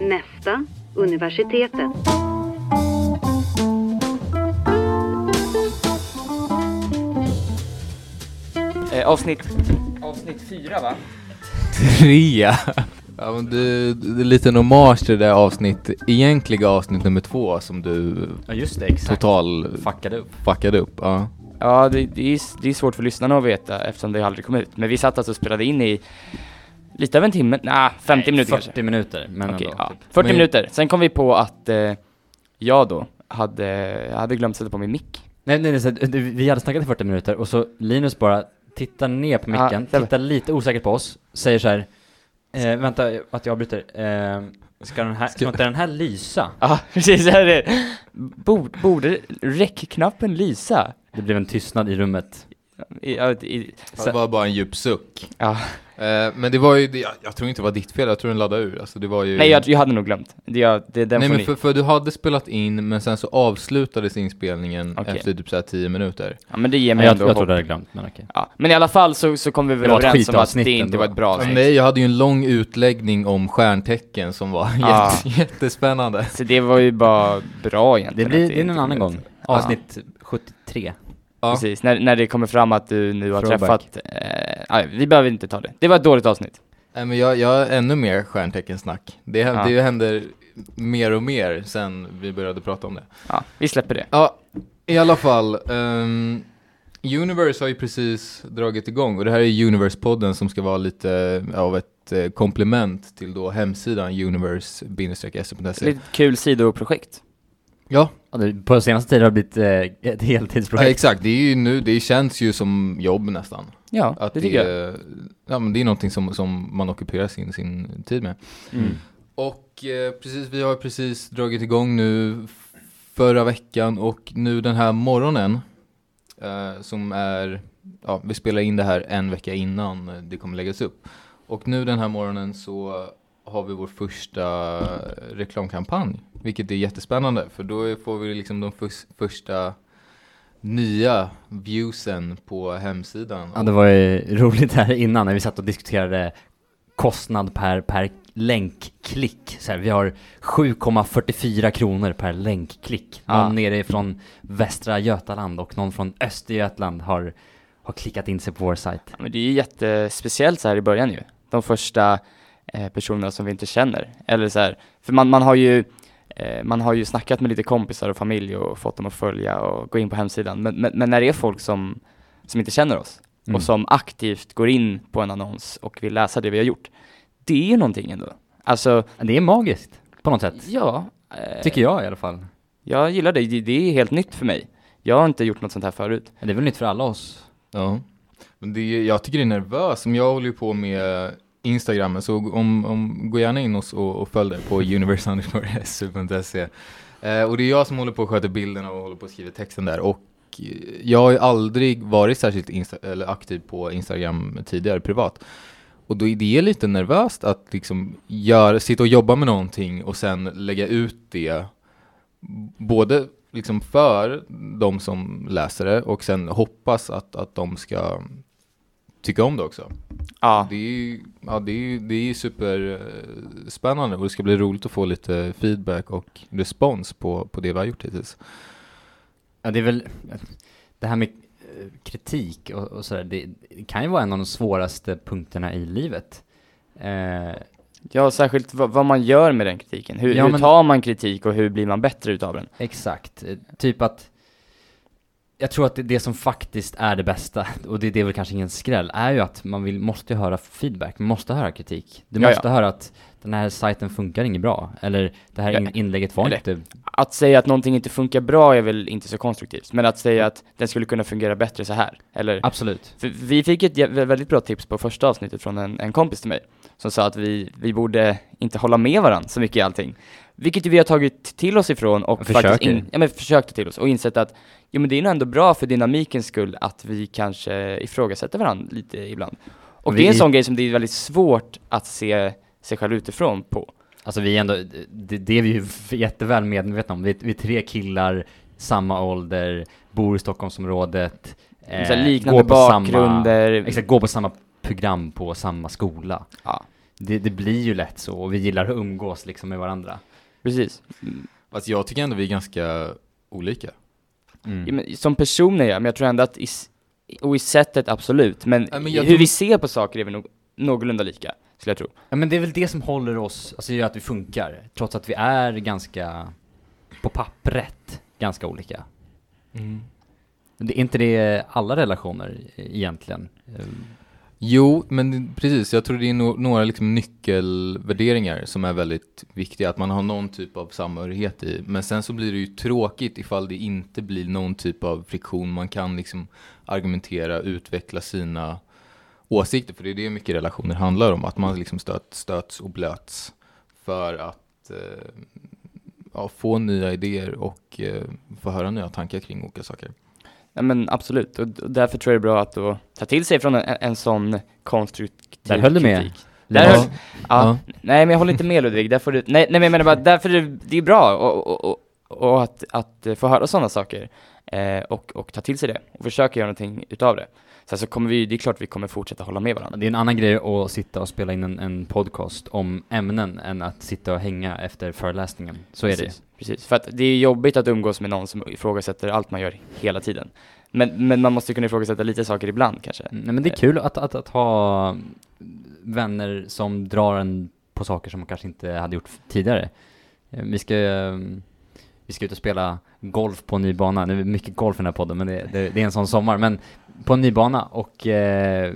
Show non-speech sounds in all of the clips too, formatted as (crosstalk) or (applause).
Nästa, universitetet. Eh, avsnitt, avsnitt fyra va? (laughs) Trea. Ja, men du, det är lite en hommage till det där avsnitt, egentliga avsnitt nummer två som du Ja just det, exakt. total Fuckade upp. fuckade upp. Ja. Ja, det, det, är, det är svårt för lyssnarna att veta eftersom det aldrig kom ut. Men vi satt alltså och spelade in i lite över en timme, nej 50 minuter 40 kanske. minuter, men Okej, ändå. ja. typ. 40 Men- minuter. Sen kom vi på att eh, jag då hade, jag hade glömt sätta på min mick. Nej, nej, nej, vi hade snackat i 40 minuter och så Linus bara tittar ner på micken, var- tittar lite osäkert på oss, säger så här. Eh, vänta, att jag avbryter. Eh, ska den här, ska inte den här lysa? (laughs) Ja, precis. Här är det. Borde, borde räckknappen lysa? Det blev en tystnad i rummet. I, ja, i, Det var bara en djup suck. ja. Eh, men det var ju, det, jag, jag tror inte det var ditt fel, jag tror den laddade ur. Alltså det var ju... Nej, jag, jag hade nog glömt. Det, jag, det, den Nej men ni. för, för du hade spelat in, men sen så avslutades inspelningen Okej. efter typ såhär 10 minuter. Ja, men det ger mig jag, ändå jag hopp. trodde jag hade glömt, men okej. Ja, men i alla fall så, så kom vi väl Det överens om att det inte ändå. var ett bra avsnitt. nej, jag hade ju en lång utläggning om stjärntecken som var Ja. jätte, (laughs) jättespännande. Så det var ju bara bra Det egentligen. blir, att det är en annan gång. Avsnitt 73. Ja. Precis, när, när det kommer fram att du nu har Throwback. träffat, eh, nej, vi behöver inte ta det. Det var ett dåligt avsnitt. Nej men jag, jag har ännu mer stjärnteckensnack. Det, Ja. det händer mer och mer sen vi började prata om det. Ja, vi släpper det. Ja, i alla fall. ehm, Universe har ju precis dragit igång och det här är Universe-podden som ska vara lite av ett eh, komplement till då hemsidan universe-se.se. Lite kul sidoprojekt. Ja, Ja, det- På senaste tiden har det blivit eh, ett ja, heltidsprojekt. exakt. Det är ju nu, det känns ju som jobb nästan. Ja, Att det tycker jag. är- Ja, men det är någonting som, som man ockuperar sin, sin tid med. Mm. Och eh, precis, vi har precis dragit igång nu förra veckan och nu den här morgonen eh, som är, ja vi spelar in det här en vecka innan det kommer läggas upp. Och nu den här morgonen så har vi vår första reklamkampanj, vilket är jättespännande för då får vi liksom de förs- första nya viewsen på hemsidan. Ja, det var ju roligt här innan när vi satt och diskuterade kostnad per, per länkklick. Så här, vi har 7,44 kronor per länkklick. Någon Ja. nere från Västra Götaland och någon från Östergötland har, har klickat in sig på vår sajt. Ja, men det är ju jättespeciellt så här i början ju. De första eh, personerna som vi inte känner. Eller så här, för man, man har ju man har ju snackat med lite kompisar och familj och fått dem att följa och gå in på hemsidan. Men, men, men när det är folk som, som inte känner oss Mm. och som aktivt går in på en annons och vill läsa det vi har gjort. Det är ju någonting ändå. Alltså, Det är magiskt på något sätt. ja. Eh, Tycker jag i alla fall. Jag gillar det. det. Det är helt nytt för mig. Jag har inte gjort något sånt här förut. Det är väl nytt för alla oss. Ja, men det, jag tycker det är nervöst, som jag håller ju på med Instagram, så om, om, gå gärna in och, och, och följ det på universe.se. Eh, och det är jag som håller på att sköta bilderna och håller på att skriva texten där. Och eh, jag har ju aldrig varit särskilt insta- eller aktiv på Instagram tidigare privat. Och då är det lite nervöst att liksom göra, sitta och jobba med någonting och sen lägga ut det både liksom för de som läser det och sen hoppas att, att de ska tycka om det också. Ja, Det är ju ja, det är, ju- det är ju superspännande och det ska bli roligt att få lite feedback och respons på, på det vi har gjort hittills. Ja, det är väl det här med eh, kritik och, och sådär, det, det kan ju vara en av de svåraste punkterna i livet. Eh, ja särskilt vad, vad man gör med den kritiken. Hur, Ja, hur men- tar man kritik och hur blir man bättre utav den? exakt, Eh, typ att jag tror att det, det som faktiskt är det bästa, (laughs) och det, det är väl kanske ingen skräll, är ju att man vill, måste höra feedback, man måste höra kritik. Du måste höra att den här sajten funkar inget bra, eller det här in, inlägget var eller- inte... Att säga att någonting inte funkar bra är väl inte så konstruktivt, men att säga att den skulle kunna fungera bättre så här, eller? Absolut. Vi fick ett väldigt bra tips på första avsnittet från en, en kompis till mig, som sa att vi, vi borde inte hålla med varandra så mycket i allting. Vilket vi har tagit till oss ifrån och Försöker. faktiskt in, ja, men till oss och insett att jo men det är nog ändå bra för dynamikens skull att vi kanske ifrågasätter varandra lite ibland. Och det är en Vi- sån grej som det är väldigt svårt att se sig själv utifrån på. Alltså vi är ändå, det, det är vi ju jätteväl medvetna om. Vi, vi är tre killar samma ålder, bor i Stockholmsområdet, eh, liknande går på samma- bakgrunder. Exakt, går på samma program på samma skola. Ja, Det, det blir ju lätt så, och vi gillar att umgås liksom med varandra. precis. Fast jag tycker ändå vi är ganska olika. Mm. Som personer ja, men jag tror ändå att i, och i sättet absolut, men, Ja, men hur tror- vi ser på saker är vi nog någorlunda lika, skulle jag tro. Ja men det är väl det som håller oss, alltså gör att vi funkar, trots att vi är ganska, på pappret, ganska olika. Det är inte det alla relationer e- egentligen? Jo, men precis. Jag tror det är no några liksom nyckelvärderingar som är väldigt viktiga. Att man har någon typ av samhörighet i. Men sen så blir det ju tråkigt ifall det inte blir någon typ av friktion. Man kan liksom argumentera, utveckla sina åsikter. För det är det mycket relationer handlar om. Att man liksom stöt, stöts och blöts för att eh, ja, få nya idéer och eh, få höra nya tankar kring olika saker. Ja men absolut, och, därför tror jag det är bra att då ta till sig från en, en sån konstruktiv Där höll du med. Där Ja. höll, ja, nej men jag håller inte med Ludvig, därför du, nej, nej men jag menar bara, därför det, det är bra och, och, och, och att, att få höra sådana saker eh, och, och ta till sig det och försöka göra någonting utav det. Sen så kommer vi, det är klart vi kommer fortsätta hålla med varandra. Det är en annan grej att sitta och spela in en, en podcast om ämnen än att sitta och hänga efter föreläsningen. Så är det. Precis. För att det är jobbigt att umgås med någon som ifrågasätter allt man gör hela tiden. Men, men man måste kunna ifrågasätta lite saker ibland kanske. Mm, Nej men det är kul att, att, att ha vänner som drar en på saker som man kanske inte hade gjort tidigare. Eh, Vi ska, eh, vi ska ut och spela golf på en ny bana. Nu är det mycket golf i den här podden, men det, det, det är en sån sommar. Men på en ny bana och eh,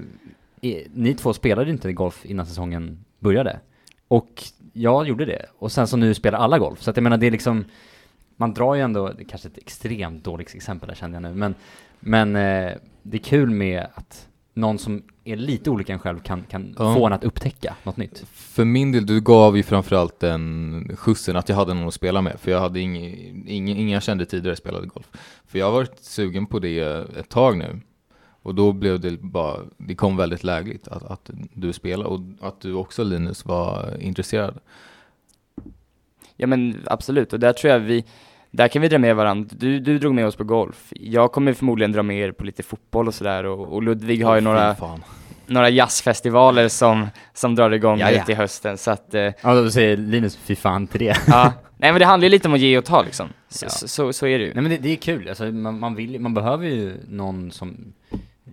ni två spelade inte golf innan säsongen började. Och jag gjorde det. Och sen så nu spelar alla golf. Så att jag menar, det är liksom, man drar ju ändå, det är kanske ett extremt dåligt exempel här känner jag nu, men, men eh, det är kul med att någon som är lite olika än själv kan, kan Ja. få en att upptäcka något nytt. För min del, du gav ju framförallt den skjutsen att jag hade någon att spela med. För jag hade ingen, ingen, ingen jag kände tidigare spelade golf. För jag har varit sugen på det ett tag nu. Och då blev det bara, det kom väldigt lägligt att, att du spelar och att du också Linus var intresserad. Ja men absolut, och där tror jag vi, där kan vi dra med varandra. Du, du drog med oss på golf. Jag kommer förmodligen dra med er på lite fotboll och sådär och, och Ludvig har ju Fy några, fan. några jazzfestivaler som, som drar igång Ja, ja. till hösten så att, eh, Ja, då säger Linus fy fan till det. ja. Nej men det handlar ju lite om att ge och ta liksom. Så, Ja. så, så, så är det ju. Nej men det, det är kul, alltså, man, man, vill, man behöver ju någon som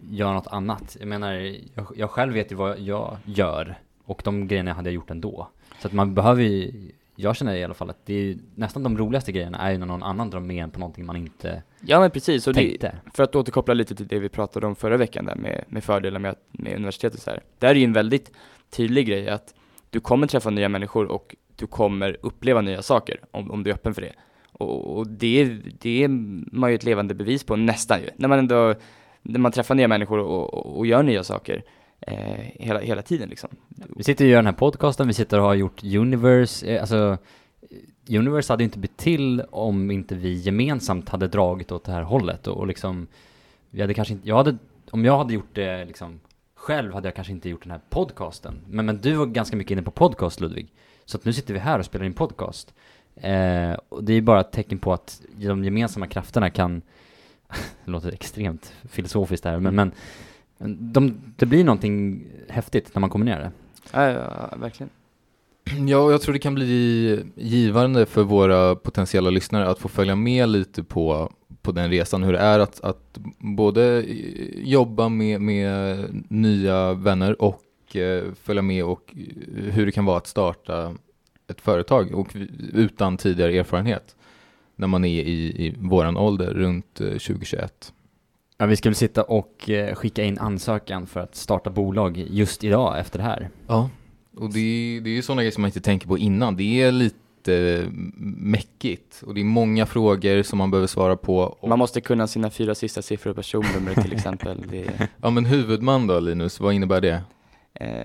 gör något annat. Jag menar, jag, jag själv vet ju vad jag gör och de grejerna hade jag gjort ändå. Så att man behöver ju, jag känner i alla fall att det är ju, nästan de roligaste grejerna är ju när någon annan drar med en på någonting man inte Ja men precis, och det, för att återkoppla lite till det vi pratade om förra veckan där med, med fördelar med, med universitetet så här. Där är ju en väldigt tydlig grej att du kommer träffa nya människor och du kommer uppleva nya saker om, om du är öppen för det. Och, och det, är- det är man ju ett levande bevis på nästan ju. När man ändå, man träffar nya människor och, och, och gör nya saker eh, hela, hela tiden liksom. Vi sitter och gör den här podcasten, vi sitter och har gjort Universe, eh, alltså Universe hade ju inte blivit till om inte vi gemensamt hade dragit åt det här hållet och, och liksom Vi hade kanske inte, jag hade, om jag hade gjort det liksom själv hade jag kanske inte gjort den här podcasten. Men, men du var ganska mycket inne på podcast Ludvig. Så att nu sitter vi här och spelar in podcast. Eh, Och det är ju bara ett tecken på att de gemensamma krafterna kan (laughs) Det låter extremt filosofiskt här men, men de, det blir någonting häftigt när man kombinerar det Ja, ja, verkligen. Ja, och jag tror det kan bli givande för våra potentiella lyssnare att få följa med lite på, på den resan, hur det är att, att både jobba med, med nya vänner och eh, följa med och hur det kan vara att starta ett företag och utan tidigare erfarenhet när man är i, i våran ålder, runt eh, 2021. Ja, vi skulle sitta och eh, skicka in ansökan för att starta bolag just idag efter det här. Ja, och det är, det är ju sådana grejer som man inte tänker på innan. Det är lite mäckigt och det är många frågor som man behöver svara på. Och, Man måste kunna sina fyra sista siffror på personnumret till exempel. (laughs) Det, Ja men huvudman då Linus, vad innebär det? Eh,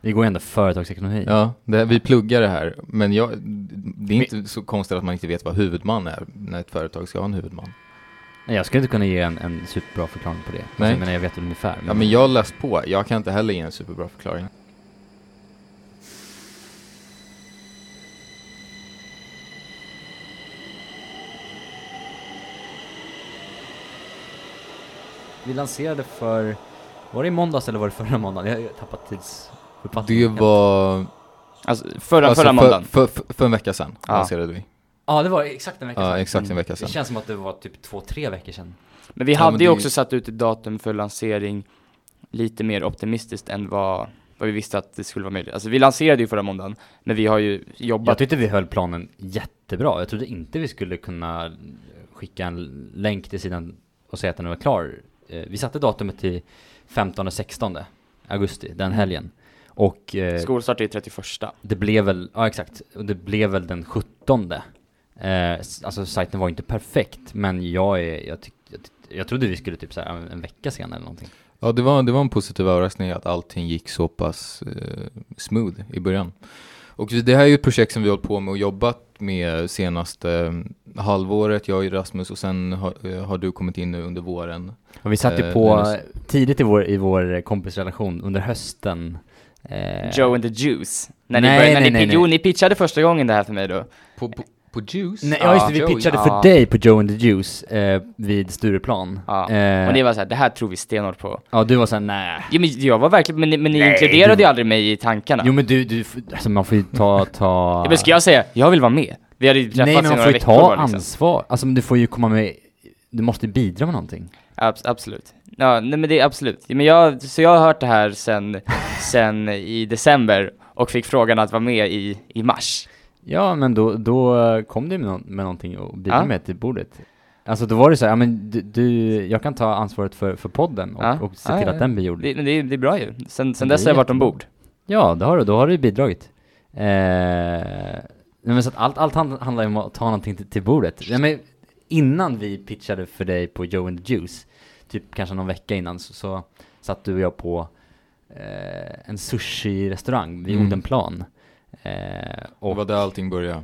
vi går ändå företagsekonomi. Ja, det, vi pluggar det här. Men jag, det är inte vi, så konstigt att man inte vet vad huvudman är när ett företag ska ha en huvudman. Jag skulle inte kunna ge en, en superbra förklaring på det. Alltså, Nej. men jag vet ungefär. Men... Ja, men jag har läst på. Jag kan inte heller ge en superbra förklaring. Vi lanserade för var det i måndags eller var det förra måndagen? Jag har tappat tidsuppfattningen. Det var... Alltså förra, alltså, förra måndagen. För, för, för en vecka sedan Ja. lanserade vi. Ja, det var exakt en vecka Ja, sedan. exakt en Mm. vecka sedan. Det känns som att det var typ två, tre veckor sedan. Men vi Ja, hade men ju det- också satt ut ett datum för lansering lite mer optimistiskt än vad, vad vi visste att det skulle vara möjligt. Alltså vi lanserade ju förra måndagen, men vi har ju Jag jobbat tyckte vi höll planen jättebra. Jag trodde inte vi skulle kunna skicka en länk till sidan och säga att den var klar. Eh, Vi satte datumet till 15-16 augusti, den helgen. Och eh, Skolstart är 31. det blev väl, ja exakt, och det blev väl den 17 eh, Alltså sajten var inte perfekt, men jag är, jag, tyck, jag, jag trodde vi skulle typ såhär en vecka sen eller någonting. Ja, det var, det var en positiv överraskning att allting gick så pass eh, smooth i början. Och det här är ju ett projekt som vi har hållit på med och jobbat med senaste eh, halvåret, jag och Rasmus, och sen har, eh, har du kommit in nu under våren. Och vi satt ju Eh, på, Linus. tidigt i vår, i vår kompisrelation, under hösten eh, Joe and the Juice. När Nej, ni började, när nej, ni, nej, Jo, ni pitchade första gången det här för mig då. På, på, på Juice? Nej, ja just det, vi Joey. pitchade för dig på Joe and the Juice eh, vid Stureplan. Ja. Eh, Och ni var såhär, det här tror vi stenhårt på. ja, du var såhär, nej. Jo, men jag var verkligen, men, ni- men ni Nej, inkluderade du- ju aldrig mig i tankarna. Jo men du, du, alltså man får ju ta, ta... Ja, men ska jag säga, jag vill vara med. Vi hade ju träffats Nej men man får ju veckor ta bara, liksom. ansvar, alltså men du får ju komma med, du måste ju bidra med någonting. Abs absolut. Ja, nej men det är absolut. Men jag, så jag har hört det här sen, sen i december och fick frågan att vara med i, i mars. Ja men då, då kom du med, nå- med någonting och bidra Ja. med till bordet. Alltså då var det så här, ja men du, du jag kan ta ansvaret för, för podden och, Ja. och se till att den blir gjord. Det, det, är, det är bra ju. Sen, sen dess har jag varit ombord. Ja, det har du, då har du bidragit. Eh, men så att allt, allt hand- handlar ju om att ta någonting till, till bordet. Ja, men innan vi pitchade för dig på Joe and the Juice, typ kanske någon vecka innan, så, så satt du och jag på eh, en sushi-restaurang vid Mm. Odenplan. Eh, Det och var där allting började.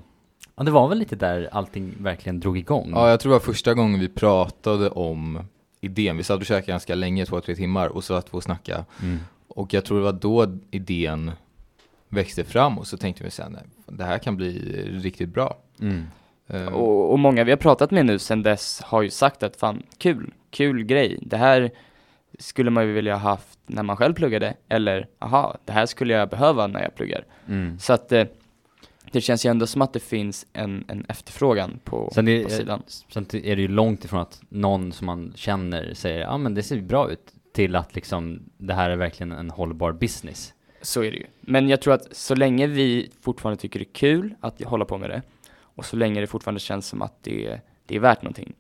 ja, det var väl lite där allting verkligen drog igång. Ja, jag tror det var första gången vi pratade om idén. Vi satt och käkade ganska länge, två, tre timmar, och så satt vi och snackade. Mm. Och jag tror det var då idén växte fram och så tänkte vi sen, det här kan bli riktigt bra. Mm. Eh, Och, och många vi har pratat med nu sen dess har ju sagt att fan, kul, kul grej. Det här skulle man ju vilja ha haft när man själv pluggade. Eller, aha, det här skulle jag behöva när jag pluggar. Mm. Så att eh, det känns ju ändå som att det finns en, en efterfrågan på, Sen, är, på sidan. sen är det ju långt ifrån att någon som man känner säger ja men det ser bra ut till att liksom det här är verkligen en hållbar business. Så är det ju. Men jag tror att så länge vi fortfarande tycker det är kul att hålla på med det och så länge det fortfarande känns som att det, det är värt någonting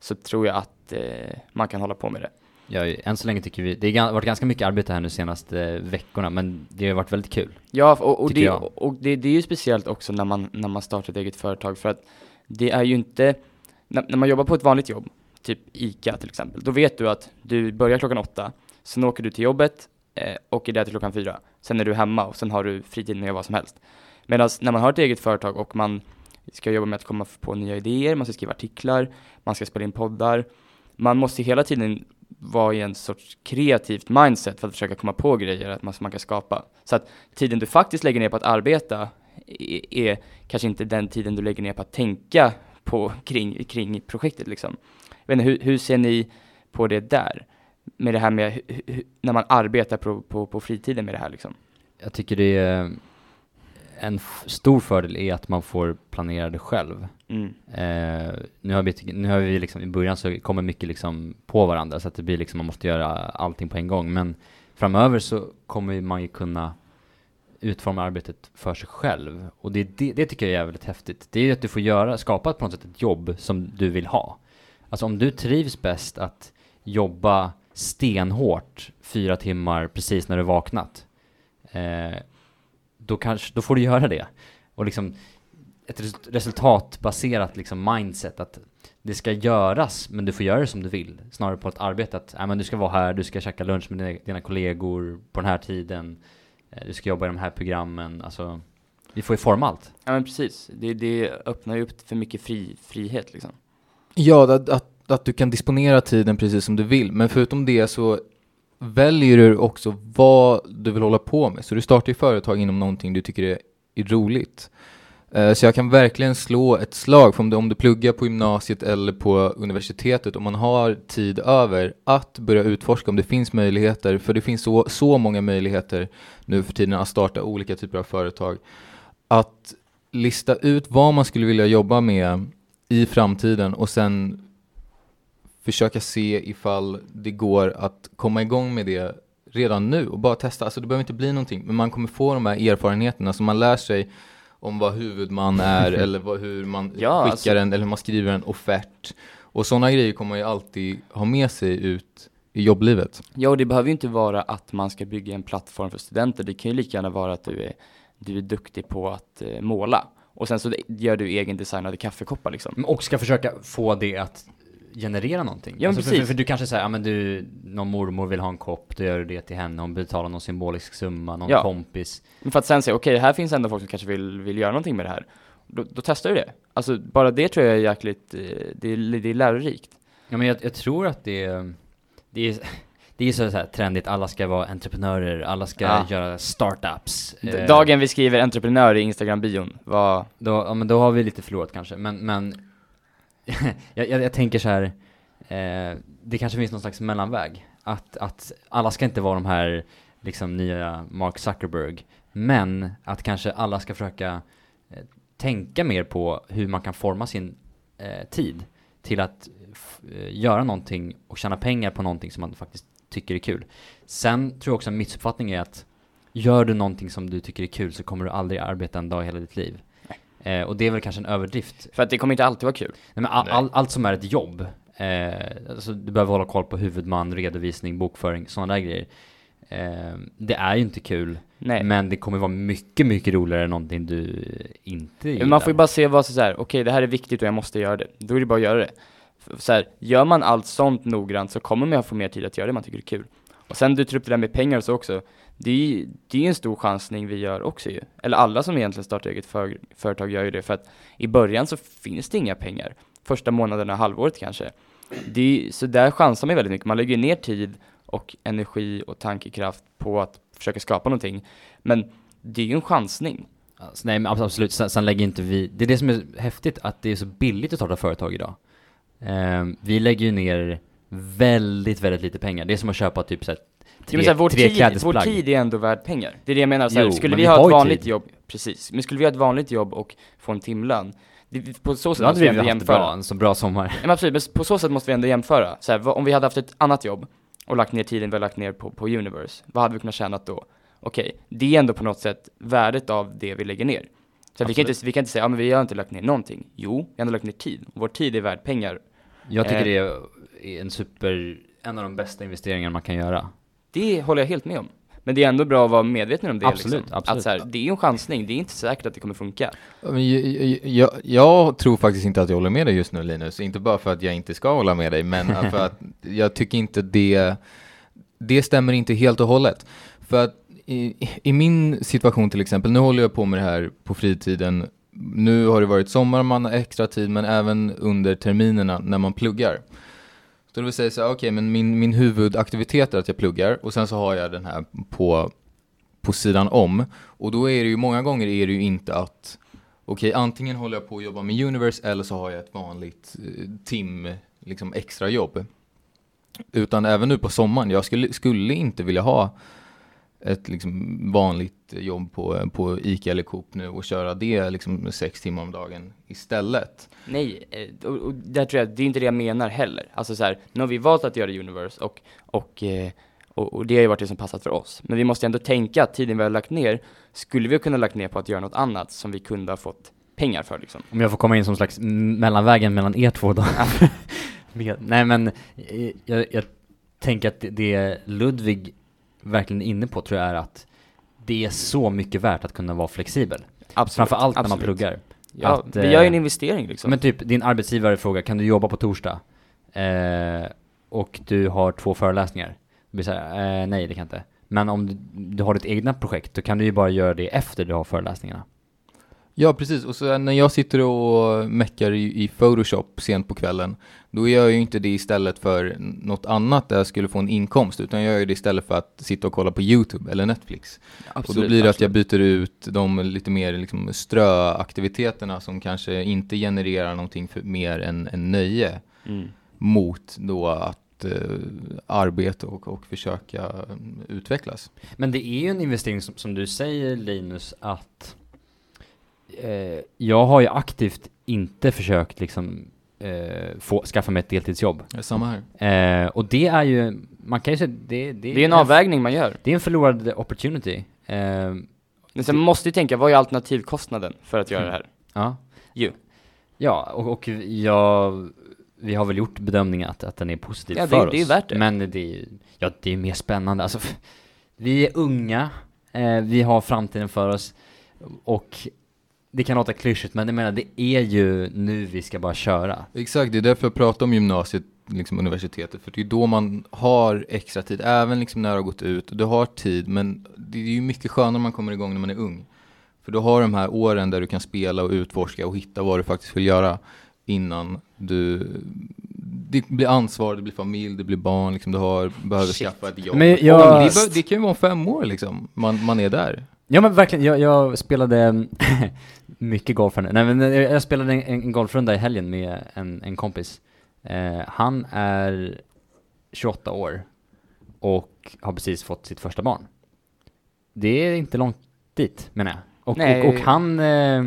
så tror jag att eh, man kan hålla på med det. Ja, än så länge tycker vi, det har varit ganska mycket arbete här nu senaste eh, veckorna men det har varit väldigt kul. Ja, och, och, det, och det, det är ju speciellt också när man, när man startar ett eget företag för att det är ju inte, när, när man jobbar på ett vanligt jobb, typ ICA till exempel, då vet du att du börjar klockan åtta, sen åker du till jobbet eh, och är där till klockan fyra. Sen är du hemma och sen har du fritid med vad som helst. Medan när man har ett eget företag och man ska jobba med att komma på nya idéer, man ska skriva artiklar, man ska spela in poddar, man måste hela tiden vara i en sorts kreativt mindset för att försöka komma på grejer att man, som man kan skapa. Så att tiden du faktiskt lägger ner på att arbeta är, är kanske inte den tiden du lägger ner på att tänka på (laughs) kring, kring projektet liksom. Jag vet inte, hur, hur ser ni på det där? Med det här med hur, när man arbetar på, på, på fritiden med det här liksom. Jag tycker det är en stor fördel är att man får planera det själv. Mm. Eh, nu har vi, nu har vi liksom, i början så kommer mycket liksom på varandra så att det blir liksom, man måste göra allting på en gång. Men framöver så kommer man ju kunna utforma arbetet för sig själv. Och det, det, det tycker jag är jävligt häftigt. Det är ju att du får göra, skapa på något sätt ett jobb som du vill ha. Alltså om du trivs bäst att jobba stenhårt fyra timmar precis när du vaknat. Eh, då, kanske, då får du göra det. Och liksom ett res- resultatbaserat liksom mindset att det ska göras, men du får göra det som du vill. Snarare på ett arbete att äh, men du ska vara här, du ska käka lunch med dina, dina kollegor på den här tiden, eh, du ska jobba i de här programmen. Alltså, vi får ju forma allt. Ja men precis, det, det öppnar ju upp för mycket fri, frihet liksom. Ja, att, att, att du kan disponera tiden precis som du vill. Men förutom det så väljer du också vad du vill hålla på med. Så du startar ju företag inom någonting du tycker är, är roligt. Eh, så jag kan verkligen slå ett slag för om du, om du pluggar på gymnasiet eller på universitetet om man har tid över att börja utforska om det finns möjligheter, för det finns så, så många möjligheter nu för tiden att starta olika typer av företag. Att lista ut vad man skulle vilja jobba med i framtiden och sen försöka se ifall det går att komma igång med det redan nu och bara testa. Alltså det behöver inte bli någonting, men man kommer få de här erfarenheterna som man lär sig om vad huvudman är (laughs) eller vad, hur man Ja, skickar alltså- en eller hur man skriver en offert. Och sådana grejer kommer man ju alltid ha med sig ut i jobblivet. Ja, och det behöver ju inte vara att man ska bygga en plattform för studenter. Det kan ju lika gärna vara att du är, du är duktig på att eh, måla. Och sen så gör du egen designade kaffekoppar liksom. Och ska försöka få det att generera någonting. Ja, alltså för, precis. för, för du kanske säger, ja men du, någon mormor vill ha en kopp, då gör du det till henne, hon betalar någon symbolisk summa, någon Ja. kompis. För att sen säga, okej, här finns ändå folk som kanske vill, vill göra någonting med det här. Då, då testar du det. Alltså, bara det tror jag är jäkligt, eh, det är, det är lärorikt. Ja men jag, jag tror att det det är, det är så här trendigt, alla ska vara entreprenörer, alla ska Ja. göra startups. Eh, Dagen vi skriver entreprenör i Instagram-bion, vad, Då, ja, men då har vi lite förlorat kanske, men, men (laughs) jag, jag, jag tänker så här, eh, det kanske finns någon slags mellanväg. Att, att alla ska inte vara de här liksom nya Mark Zuckerberg, men att kanske alla ska försöka eh, tänka mer på hur man kan forma sin eh, tid till att f- eh, göra någonting och tjäna pengar på någonting som man faktiskt tycker är kul. Sen tror jag också en missuppfattning är att gör du någonting som du tycker är kul så kommer du aldrig arbeta en dag i hela ditt liv. Eh, och det är väl kanske en överdrift. för att det kommer inte alltid vara kul. Nej, men all, Nej. all, allt som är ett jobb, eh, alltså du behöver hålla koll på huvudman, redovisning, bokföring, sådana där grejer. Eh, det är ju inte kul, Nej. men det kommer vara mycket, mycket roligare än någonting du inte gillar. Men man får ju bara se vad så här, okej det här är viktigt och jag måste göra det. Då är det bara att göra det. Så här, gör man allt sånt noggrant så kommer man få mer tid att göra det man tycker är kul. Och sen du tar upp det där med pengar och så också. Det är ju det är en stor chansning vi gör också ju. Eller alla som egentligen startar eget för, företag gör ju det för att i början så finns det inga pengar. Första månaderna, halvåret kanske. Det är, så där chansar man ju väldigt mycket. Man lägger ner tid och energi och tankekraft på att försöka skapa någonting. Men det är ju en chansning. Alltså, nej men absolut, sen, sen lägger inte vi, det är det som är häftigt, att det är så billigt att starta företag idag. Um, vi lägger ju ner väldigt, väldigt lite pengar. Det är som att köpa typ såhär tre, så här, vår, tre tid, vår klädesplagg. tid är ändå värd pengar. Det är det jag menar, så här, Jo, skulle men vi vi ha ett vanligt tid. jobb, precis, men skulle vi ha ett vanligt jobb och få en timlön, det, på så sätt måste vi ändå jämföra. bra, en så bra sommar. Men absolut, men på så sätt måste vi ändå jämföra. Så här, vad, om vi hade haft ett annat jobb och lagt ner tiden vi har lagt ner på, på Universe, vad hade vi kunnat tjäna då? Okej, det är ändå på något sätt värdet av det vi lägger ner. Så vi kan, inte, vi kan inte säga, ja men vi har inte lagt ner någonting. Jo, vi har ändå lagt ner tid. Vår tid är värd pengar. Jag tycker Eh. det är en super, en av de bästa investeringarna man kan göra. Det håller jag helt med om. Men det är ändå bra att vara medveten om det. Absolut, liksom. absolut. Att så här, det är en chansning, det är inte säkert att det kommer funka. Ja, men Jag, jag, jag, jag tror faktiskt inte att jag håller med dig just nu Linus, inte bara för att jag inte ska hålla med dig, men (laughs) för att jag tycker inte det, det stämmer inte helt och hållet. För att i, i min situation till exempel, nu håller jag på med det här på fritiden, nu har det varit sommar, man har extra tid, men även under terminerna när man pluggar. Så det säger så okej, okej, men min, min huvudaktivitet är att jag pluggar och sen så har jag den här på, på sidan om. Och då är det ju många gånger är det ju inte att okej, antingen håller jag på att jobba med Universe eller så har jag ett vanligt eh, tim, liksom extra jobb. Utan även nu på sommaren, jag skulle, skulle inte vilja ha ett liksom vanligt jobb på, på ICA eller Coop nu och köra det liksom sex timmar om dagen istället. Nej, eh, och, och där tror jag, det är inte det jag menar heller. Alltså så här, nu har vi valt att göra Universe och, och, eh, och, och det har ju varit det som passat för oss. Men vi måste ändå tänka att tiden vi har lagt ner, skulle vi ha kunnat lagt ner på att göra något annat som vi kunde ha fått pengar för liksom. Om jag får komma in som slags mellanvägen mellan er två då. (laughs) Nej men, eh, jag, jag tänker att det, det Ludvig verkligen inne på tror jag är att det är så mycket värt att kunna vara flexibel. Absolut. Framförallt när man pluggar. Ja, Att, vi gör ju en eh, investering liksom. Men typ, din arbetsgivare frågar, kan du jobba på torsdag? Eh, och du har två föreläsningar. Det blir så här, eh, nej det kan jag inte. Men om du, du har ditt egna projekt, då kan du ju bara göra det efter du har föreläsningarna. Ja, precis. Och så när jag sitter och meckar i, Photoshop sent på kvällen, då gör jag ju inte det istället för något annat där jag skulle få en inkomst, utan jag gör det istället för att sitta och kolla på YouTube eller Netflix. och då blir det att jag byter ut de lite mer liksom ströaktiviteterna som kanske inte genererar någonting för mer än, än nöje Mm. mot då att eh, arbeta och, och försöka mm, utvecklas. Men det är ju en investering som, som du säger Linus att eh, jag har ju aktivt inte försökt liksom eh, få, skaffa mig ett deltidsjobb. Samma här. Eh, och det är ju, man kan ju säga, det, det, Det är en avvägning man gör. Det är en förlorad opportunity. Eh, Men sen man måste ju tänka, vad är alternativkostnaden för att göra det här? ja. Ju. Ja, och, och jag, vi har väl gjort bedömningen att, att den är positiv Ja, det- för oss. det är värt det. Men det är ju, ja det är mer spännande. Alltså, (laughs) vi är unga, eh, vi har framtiden för oss och det kan låta klyschigt men jag menar det är ju nu vi ska bara köra. Exakt, det är därför jag pratar om gymnasiet, liksom universitetet, för det är då man har extra tid, även liksom när du har gått ut, du har tid, men det är ju mycket skönare när man kommer igång när man är ung. För du har de här åren där du kan spela och utforska och hitta vad du faktiskt vill göra innan du, det blir ansvar, det blir familj, det blir barn, liksom du har, behöver Shit. skaffa ett jobb. Men jag- det, det kan ju vara om fem år liksom, man, man är där. Ja men verkligen, jag, jag spelade (laughs) mycket golf här nu. Nej men jag jag spelade en, en golfrunda i helgen med en, en kompis. Eh, han är 28 år och har precis fått sitt första barn. Det är inte långt dit menar jag. Och, och, och han, eh,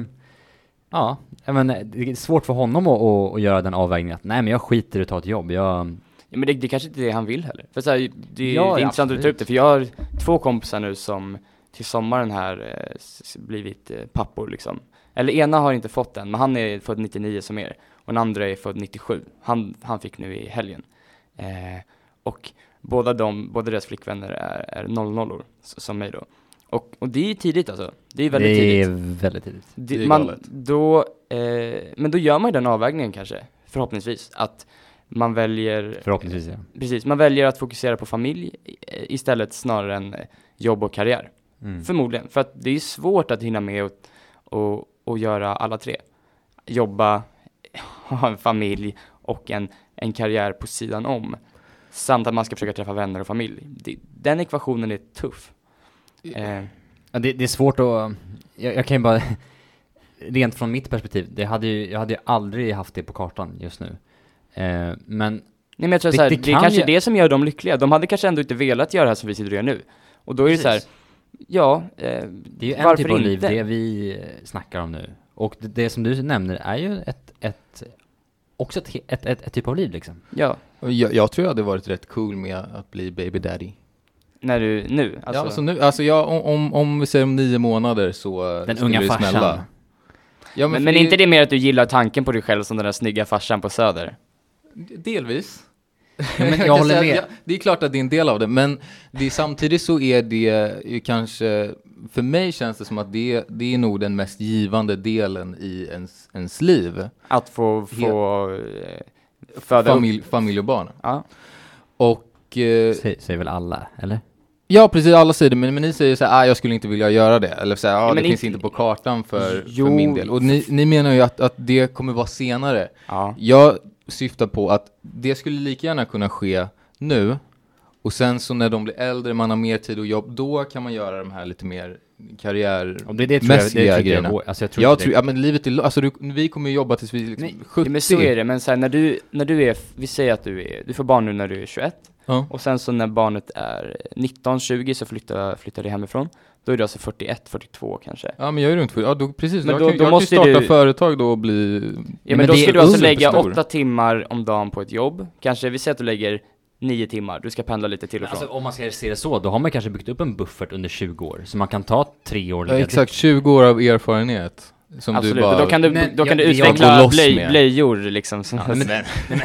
ja, menar, det är svårt för honom att, att, att göra den avvägningen att nej men jag skiter i att ta ett jobb, jag, Ja, men det, det kanske inte är det han vill heller. För så här, det, Ja, det är ja, intressant att du tar upp det, för jag har två kompisar nu som till sommaren här eh, blivit eh, pappor liksom. Eller ena har inte fått den, men han är född 99 som er. Och den andra är född 97. Han, han fick nu i helgen. Eh, och båda de, båda deras flickvänner är, är 00 som mig då. Och, och det är tidigt alltså. Det är väldigt det tidigt. är väldigt tidigt. Det, Det är man, då, eh, men då gör man ju den avvägningen kanske, förhoppningsvis. Att man väljer Förhoppningsvis ja. Precis, man väljer att fokusera på familj i- istället snarare än eh, jobb och karriär. Mm. Förmodligen, för att det är svårt att hinna med och, och, och göra alla tre. Jobba, (laughs) ha en familj och en, en karriär på sidan om. Samt att man ska försöka träffa vänner och familj. Det, den ekvationen är tuff. Eh, Ja, det, det är svårt att, jag, jag kan ju bara, (laughs) rent från mitt perspektiv, det hade ju, jag hade ju aldrig haft det på kartan just nu. Eh, men, nej men jag tror Det- så här, det det, är kan kanske ju- det som gör dem lyckliga. De hade kanske ändå inte velat göra det här som vi sitter och gör nu. Och då är det så här, Precis. Ja, eh, det är ju en typ av liv, inte? det vi eh, snackar om nu. Och det, det som du nämner är ju ett, ett också ett, ett, ett, ett typ av liv liksom. Ja, Jag, jag tror jag hade varit rätt cool med att bli baby daddy. när du, nu, alltså. ja, alltså nu, alltså jag, om, om, om vi säger om nio månader så eh, Den unga farsan. smälla. Ja, Men, för men är inte det mer att du gillar tanken på dig själv som den där snygga farsan på Söder? Delvis. Men (laughs) jag håller med. det är klart att det är en del av det, men det är, samtidigt så är det ju kanske, för mig känns det som att det, det är nog den mest givande delen i ens, ens liv. Att få, få eh, föda. Familj, familj och barn. Ja. Och eh, Säger, säger väl alla, eller? Ja, precis, alla säger det, men, men ni säger så här, ah, jag skulle inte vilja göra det, eller så här, ah, Ja, det finns inte- inte på kartan för, Jo. för min del. Och ni, ni menar ju att, att det kommer vara senare. ja. Jag syftar på att det skulle lika gärna kunna ske nu, och sen så när de blir äldre, man har mer tid och jobb, då kan man göra de här lite mer karriär... Och det, det tror jag, det Mässiga tror jag grejerna. alltså jag tror Jag tror, det, ja men livet är, alltså du, vi kommer ju jobba tills vi är liksom Nej, 70. Ja, men så är det, men så här, när du, när du är, vi säger att du är, du får barn nu när du är 21, Ja. och sen så när barnet är 19-20 så flyttar, flyttar du hemifrån, då är du alltså 41, 42 kanske. Ja men jag är runt 70, ja då, precis, Men jag då- kan, då jag kan måste ju starta du- företag då och bli... Ja men men, då ska du alltså lägga superstor. åtta timmar om dagen på ett jobb, kanske, vi säger att du lägger nio timmar, du ska pendla lite till och från. Alltså om man ska se det så, då har man kanske byggt upp en buffert under 20 år, så man kan ta tre år Ja, exakt, 20 år av erfarenhet. Som Absolut, du bara... då kan du, Nej, då kan jag- du utveckla blöj, blöjor liksom. som- Ja, men, (laughs) nej, men,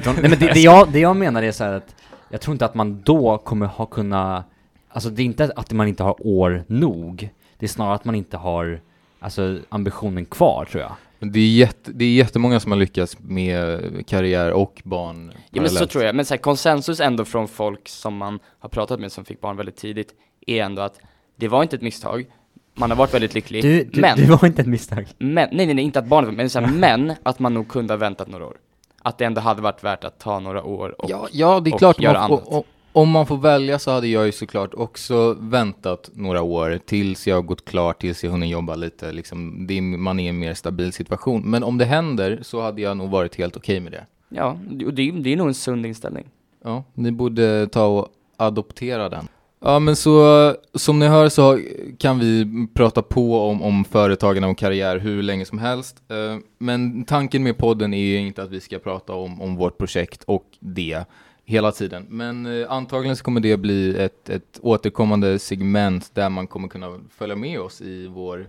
det nej, men jag, det jag menar är så här att jag tror inte att man då kommer ha kunna, alltså det är inte att man inte har år nog, det är snarare att man inte har alltså ambitionen kvar tror jag. Men Det är, jätte, det är jättemånga som har lyckats med karriär och barn Ja men så tror jag, men så här, konsensus ändå från folk som man har pratat med som fick barn väldigt tidigt är ändå att det var inte ett misstag, man har varit väldigt lycklig. Du, du, men, du var inte ett misstag. men, nej nej nej, inte att barnet men så här, men att man nog kunde ha väntat några år. Att det ändå hade varit värt att ta några år och Ja, ja det är och klart. göra Man, annat. och, och, om man får välja så hade jag ju såklart också väntat några år tills jag gått klart, tills jag hunnit jobba lite. Liksom, det är, man är i en mer stabil situation. Men om det händer så hade jag nog varit helt okej med det. Ja, och det, är- det är nog en sund inställning. Ja, ni borde ta och adoptera den. Ja, men så som ni hör så kan vi prata på om, om företagande och karriär hur länge som helst. Eh, Men tanken med podden är ju inte att vi ska prata om, om vårt projekt och det hela tiden. Men eh, antagligen så kommer det bli ett, ett återkommande segment där man kommer kunna följa med oss i vår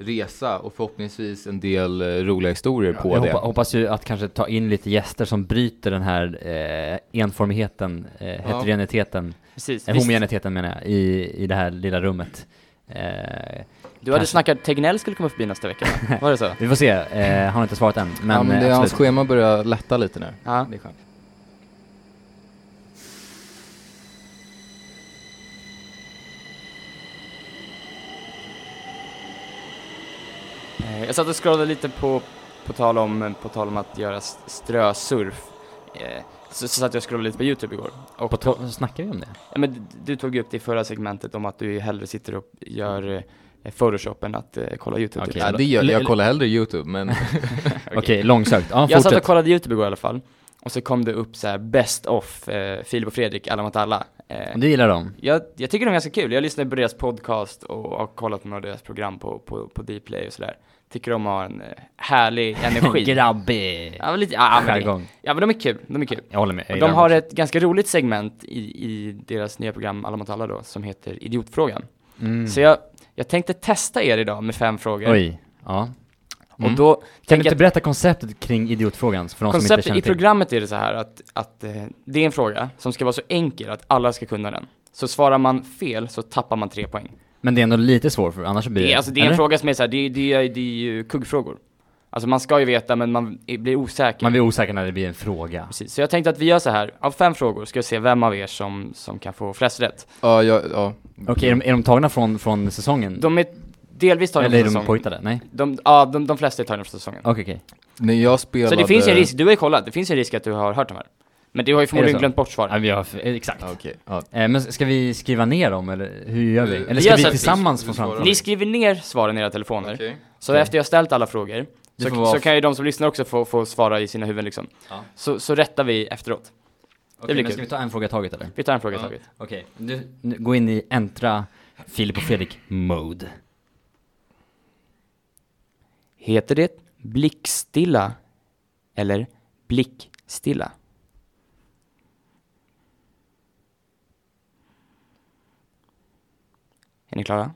resa och förhoppningsvis en del eh, roliga historier på jag det. hoppa, hoppas ju att kanske ta in lite gäster som bryter den här eh, enformigheten, eh, heterogeniteten, Precis. eh, homogeniteten menar jag, i, i det här lilla rummet. Eh, du hade kanske- snackat Tegnell skulle komma förbi nästa vecka, va? var det så? (laughs) vi får se, eh, han har inte svarat än, men, ja, men det, hans schema börjar lätta lite nu. Ja. Det är skönt. Jag satt och scrollade lite på, på, tal, om, på tal om att göra st- strösurf. Eh, Så, så satt jag och scrollade lite på YouTube igår. Och På to- snackar vi om det? Ja, men du tog ju upp det i förra segmentet om att du hellre sitter och gör eh, Photoshop än att eh, kolla YouTube. Typ. Ja, det gör, jag kollar hellre YouTube, men (laughs) (laughs) Okej, långsökt. Ja, Jag satt och kollade YouTube igår i alla fall. Och så kom det upp så här best of eh, Filip och Fredrik, alla mot alla. Eh, Du gillar dem? jag, jag tycker de är ganska kul. Jag lyssnade på deras podcast och har kollat på några av deras program på, på, på Dplay och sådär. Tycker de har en eh, härlig (laughs) energi. Grabbig! ja, lite, ja, men, ja, men de är kul. De är kul. Jag håller med. jag Och de har också. ett ganska roligt segment i, i deras nya program Alla mot alla då, som heter Idiotfrågan. Mm. Så jag, jag tänkte testa er idag med fem frågor. Oj, ja. Och Mm. då Kan du inte berätta konceptet kring idiotfrågan för de som inte Konceptet känner i till? programmet är det så här att, att eh, det är en fråga som ska vara så enkel att alla ska kunna den. Så svarar man fel så tappar man tre poäng. Men det är ändå lite svårt för annars blir det... Det är, alltså, det är en eller? fråga som är så här, det, det, är- det är ju kuggfrågor. Alltså man ska ju veta men man är- blir osäker. Man blir osäker när det blir en fråga. Precis. Så jag tänkte att vi gör så här, av fem frågor ska vi se vem av er som, som kan få flest rätt. ja, ja, ja. Okej, är, de, är de tagna från, från säsongen? De är delvis tagna Eller är från de säsongen. påhittade? Nej? De, ja, de, de flesta är tagna från säsongen. Okej, okej. När jag spelade... Så det finns en risk, du har ju kollat, det finns en risk att du har hört de här. Men du har ju förmodligen glömt bort svaren. Ja, vi har, exakt. Ja, Okej, ja. Eh, men ska vi skriva ner dem eller hur gör vi? Eh, Eller ska vi vi- tillsammans vi få fram. Ni skriver ner svaren i era telefoner. Okej. Så Okej. efter jag har ställt alla frågor, så, så kan ju de som lyssnar också få, få svara i sina huvuden liksom. Ja. Så, så rättar vi efteråt. Okej, blir men ska vi ta en fråga taget eller? Vi tar en fråga Ja. taget. Okej, du, nu, gå in i entra Filip och Fredrik mode. Heter det blickstilla eller blickstilla? Är ni klara?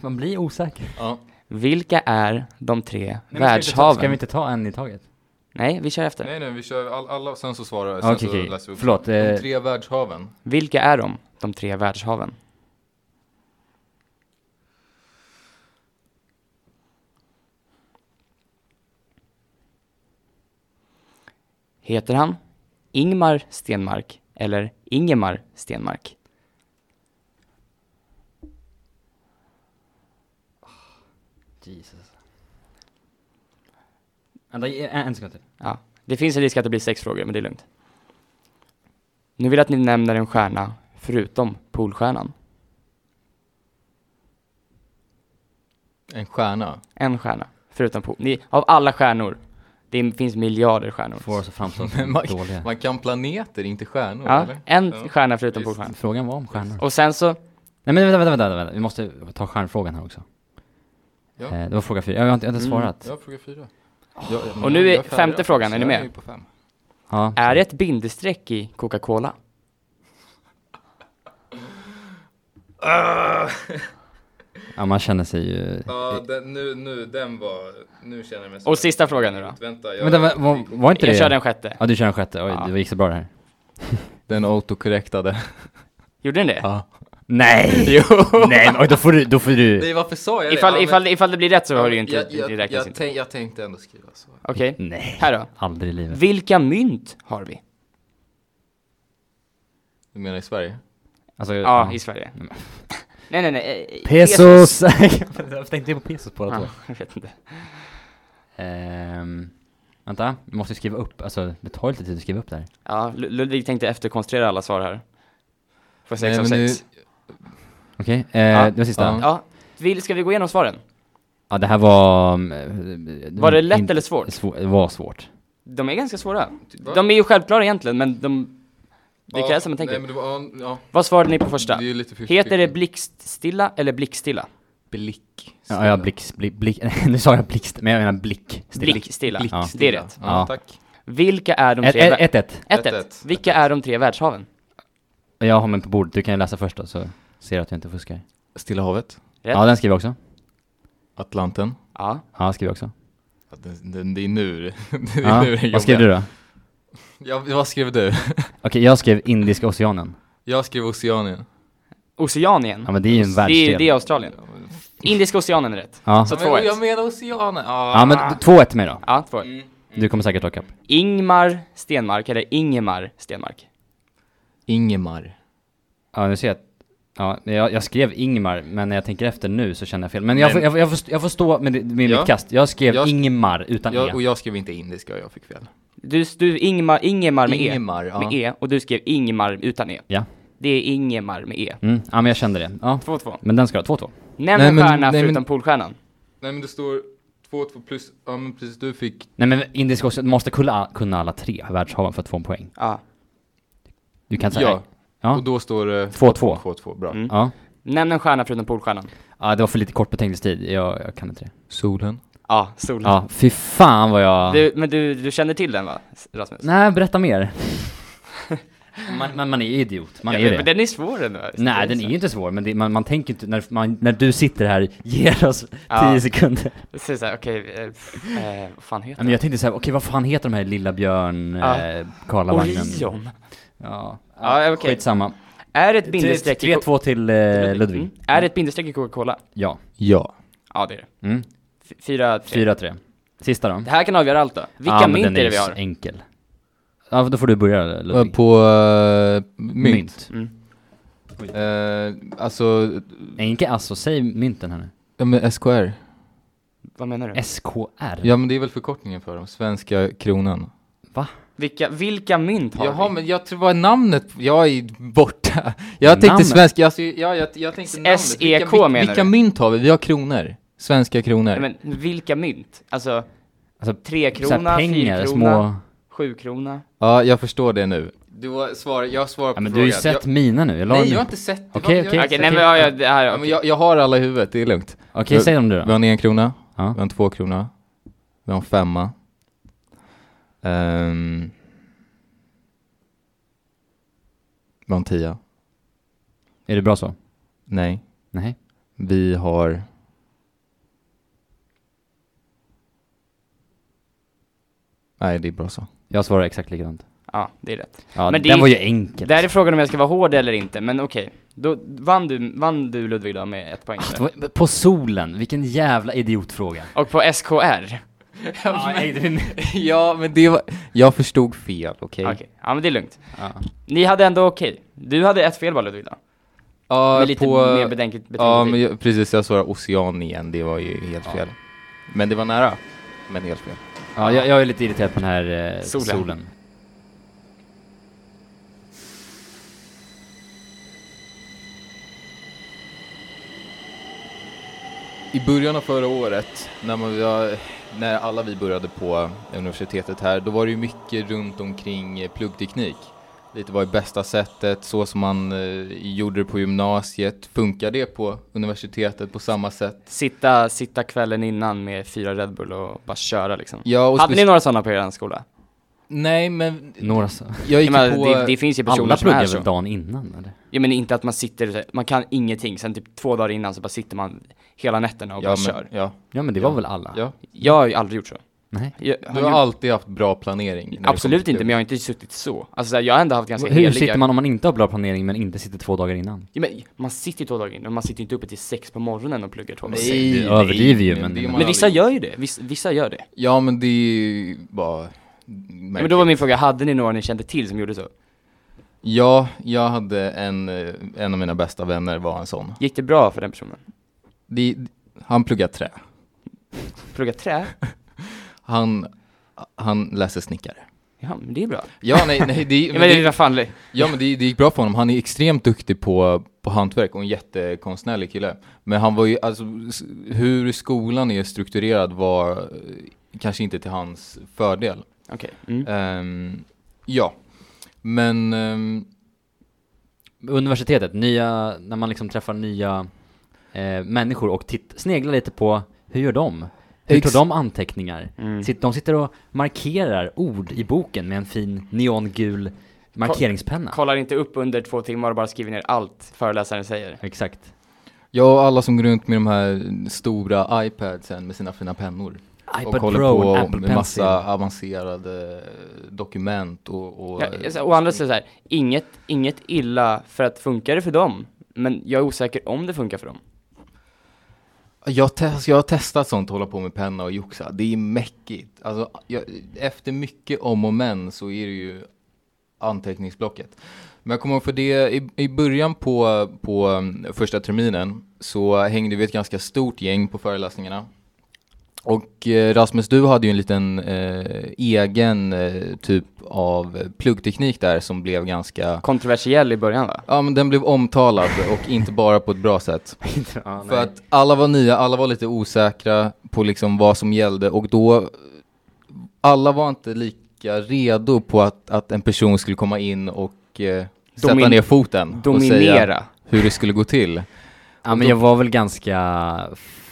Man blir osäker. Ja. Vilka är de tre Nej, världshaven? Ska vi, inte ta, ska vi inte ta en i taget? Nej, vi kör efter. Nej, nej, vi kör all, alla, sen så svarar sen Okej, så okej. läser vi upp. Förlåt, De eh, tre världshaven. Vilka är de, de tre världshaven? Heter han Ingmar Stenmark eller Ingemar Stenmark? Jesus. Vänta, en, sekund till. Ja, det finns en risk att det blir sex frågor, men det är lugnt. Nu vill jag att ni nämner en stjärna förutom Polstjärnan. En stjärna. En stjärna förutom Pol. Ni, av alla stjärnor, det finns miljarder stjärnor. Får oss att framstå (laughs) som man- dåliga. Man kan planeter, inte stjärnor, Ja, eller? en Ja. stjärna förutom. Polstjärnan. Frågan var om stjärnor. Och sen så, Nej men vänta, vänta, vänta, vänta. vi måste ta stjärnfrågan här också. Ja. Eh, det var fråga fyra, jag har inte, jag har inte Mm. svarat. Ja, fråga fyra. Ja, men Och nu är jag femte frågan, är ni Jag med? fem. Ja, är det ett bindestreck i Coca-Cola? (laughs) ja, man känner sig ju... Ja, den, nu, nu, den var, nu känner jag mig Och sista frågan nu då. Vänta, jag, Vänta, var, var, var inte Jag det... kör den sjätte. Ja, du kör den sjätte. Oj, Ja. det gick så bra det här. (laughs) Den autokorrektade. Gjorde den det? Ja. Nej! (laughs) Jo! Nej, men oj, då får du, då får du... Nej, varför sa jag det? Ifall, Ja, men- ifall, ifall det blir rätt så har du ju inte, jag, det jag, räknas jag, inte. tänk, jag tänkte ändå skriva så. Okej, Nej, här då. aldrig i livet. Vilka mynt har vi? Du menar i Sverige? Alltså, Ja, i Sverige. Nej, nej, nej. eh, Pesos! (laughs) jag tänkte på pesos båda Ja, två. jag vet inte. Ehm, vänta, vi måste skriva upp, alltså det tar lite tid att skriva upp det här. Ja, Lu- Ludvig tänkte efterkonstruera alla svar här. Får sex av sex. Okej, eh, Ja. det var sista. Ja. Ja. Ja, vill, ska vi gå igenom svaren? det här var... mm, Var det lätt eller svårt? svår- Det var svårt. De är ganska svåra. De är ju självklara egentligen, men de... Det Ja, krävs att man tänker. Nej, men det var, ja, Vad svarade ni på första? det är ju lite 50-50. Heter det blickstilla eller blickstilla? Blick. Ja, ja blixt, blick, blick, (laughs) nu sa jag blixt, men jag menar blick. Blickstilla. Ja. Det är rätt. Ja, Ja. tack. Vilka är de tre... vä- ett, ett, ett. 1-1. 1-1. Vilka är de tre världshaven? Jag har mig på bordet, du kan ju läsa först då, så ser jag att jag inte fuskar. Stilla havet. Rätt. Ja, den skriver jag också. Atlanten. Ja. Ja, skriver jag också. Ja, det, det, det är nu (laughs) det är Ja, nu det vad skrev du då? Ja, vad skrev du? (laughs) Okej, jag skrev Indiska oceanen. Jag skrev Oceanien. Oceanien. Ja, men det är ju en det, är, världsdel. det är Australien. Indiska oceanen är rätt. Ja, Så men, 2-1. jag menar Oceanen. Ah. ja men 2-1 till mig då. Ja, 2 Du kommer säkert ta ikapp. Ingmar Stenmark, eller Ingemar Stenmark. Ingemar. Ja, nu ser jag att Ja, jag, jag skrev Ingmar, men när jag tänker efter nu så känner jag fel. Men jag, får, jag, får, jag, får, jag får stå med, det- med Ja. mitt kast. Jag skrev Jag Ingmar utan Jag, E. och jag skrev inte indiska, jag fick fel. Du, du Ingemar, Ingemar med Ingemar, E. ja. Med E, och du skrev Ingemar utan E. Ja. Det är Ingemar med E. Mm, ja men jag kände det. Ja. 2-2. Men den ska ha 2-2. Nämn Nej, en men- stjärna nej, men- förutom Polstjärnan. Nej men det står 2-2 plus, ja men precis, du fick Nej men Indiska ocean, du måste kunna, kunna alla tre världshaven för att få en poäng. Ja. Du kan säga... Ja, Ja. och då står det 2-2. 2-2, bra. Mm. Ja. Nämn en stjärna förutom Polstjärnan. Ja, det var för lite kort betänkningstid. Jag, jag kan inte det. Solen. Ja, solen. Ja, fy fan vad jag... Du, men du, du känner till den va, Rasmus? Nej, berätta mer. (laughs) man, man, man är idiot, man Jag är vet, det. Men den är svår ändå. Nej, den är ju inte svår, men det, man, man tänker inte, när, man, när du sitter här, ger oss 10 Ja. sekunder. Så såhär, okej, eh, eh, vad fan Ja, heter men jag tänkte såhär, okej vad fan heter de här Lilla Björn, Ja. eh, Karlavagnen? Orion. Ja, Ja, okej. skitsamma. Är ett bindestreck i... 3-2 till eh, Ludvig. Mm. Är det ett bindestreck i Coca-Cola? Ja. Ja. Ja, det är det. Mm. F- Fyra, tre. 4-3. Sista då? Det här kan avgöra allt då. Vilka ja, men mynt är det vi har? enkel. Ja, då får du börja Ludvig. På uh, mynt. Mm. Eh, alltså, inte alltså, säg mynten här nu. ja men SKR. Vad menar du? SKR? Ja men det är väl förkortningen för dem, svenska kronan. Va? Vilka, vilka mynt har Jaha vi? men jag tror vad är namnet, jag är borta. Jag tänkte Namnet? svenska, alltså, ja, jag, jag tänkte namnet. SEK vilka, vilka, menar vilka du? mynt har vi? Vi har kronor. Svenska kronor. Nej, men vilka mynt? Alltså, Alltså, tre krona, pengar, fyra små... sju krona. Ja, jag förstår det nu. Du har svar, jag svarar på Ja, men du har ju frågan. sett mina nu, jag la Jag, nej, nu. jag har inte sett. Okej, Jag- okej. jag- Okej, nej men ja, ja, det här, Ja, men jag, jag har alla i huvudet, det är lugnt. Okej, säg dem du Vi har då. en en krona, Ja. vi har en två krona, vi har en femma. Ehm, vi har en tia. Är det bra så? Nej. Nej. Vi har... Nej, det är bra så. Jag svarar exakt likadant. Ja, det är rätt. Ja, Men det den är- var ju enkel. Där är frågan om jag ska vara hård eller inte, men okej. Då vann du, vann du Ludvig då med ett poäng. Ah, det var- På solen, vilken jävla idiotfråga. Och på SKR? Ja, men... (laughs) ja, men det var... Jag förstod fel, okej? Okej, ja men det är lugnt. ja. Ni hade ändå okej. Du hade ett fel bara Ludvig då? Ja, Med lite på... mer betänkligt Ja, men jag, precis, jag svarade ocean igen, det var ju helt fel. Men det var nära, men helt fel. Ja jag, jag är lite irriterad på den här eh, Solen. solen. I början av förra året, när, man, var- när alla vi började på universitetet här, då var det ju mycket runt omkring eh, pluggteknik. Lite vad är bästa sättet, så som man eh, gjorde det på gymnasiet. Funkar det på universitetet på samma sätt? Sitta, sitta kvällen innan med fyra Red Bull och bara köra liksom. Ja, och Hade ni några sådana på er skola? Nej, men Några så. jag gick menar, på... det, det finns ju personer Alla som är pluggar så. väl dagen innan eller? Ja men inte att man sitter, man kan ingenting, sen typ två dagar innan så bara sitter man hela nätterna och ja, bara men, kör. Ja, Ja men det var väl alla? ja. Jag har ju aldrig gjort så. Nej. Jag, Du har alltid haft bra planering. det Absolut inte, men jag har inte suttit så. Alltså här, jag har ändå haft ganska Hur heliga... sitter man om man inte har bra planering men inte sitter två dagar innan? Ja, men man sitter två dagar innan, men man sitter inte uppe till sex på morgonen och pluggar två dagar. Nej, Du överdriver ju, men- det Men vissa gör ju det, vissa, vissa gör det. Ja, men det är ju bara... Ja, men då var min fråga, hade ni några ni kände till som gjorde så? Ja, jag hade en, eh, en av mina bästa vänner var en sån. Gick det bra för den personen? Det, han pluggar trä. Plugga trä? Han, han läser snickare. Ja, men det är bra. Ja, nej, nej, det, (laughs) men det, det, fan, ja, men det, det gick bra för honom. Han är extremt duktig på, på hantverk och en jättekonstnärlig kille. Men han var ju, alltså, hur skolan är strukturerad var eh, kanske inte till hans fördel. okej. Mm. Ehm, ja, men ehm, Universitetet, nya, när man liksom träffar nya eh, människor och titt, sneglar lite på hur gör de? Hur tar de anteckningar? Mm. De sitter och markerar ord i boken med en fin neongul markeringspenna. Kollar inte upp under två timmar och bara skriver ner allt föreläsaren säger. Exakt. jag och alla som går runt med de här stora iPadsen med sina fina pennor. och iPad håller Pro, på Apple med Pencil. massa avancerade dokument och, och Ja, alltså, å andra sidan så här, inget, inget illa för att funkar det för dem, men jag är osäker om det funkar för dem. Jag, test, jag har testat sånt, hålla på med penna och joxa. Det är mäckigt. Alltså, jag, efter mycket om och men så är det ju anteckningsblocket. Men jag kommer ihåg för det, i, i början på, på um, första terminen så hängde vi ett ganska stort gäng på föreläsningarna. Och eh, Rasmus, du hade ju en liten eh, egen eh, typ av pluggteknik där som blev ganska, Kontroversiell i början va? ja men den blev omtalad och inte bara på ett bra sätt. (laughs) ja, För att alla var nya, alla var lite osäkra på liksom vad som gällde och då, alla var inte lika redo på att, att en person skulle komma in och eh, sätta Domin- ner foten och säga Dominera. hur det skulle gå till. ja, men jag var väl ganska,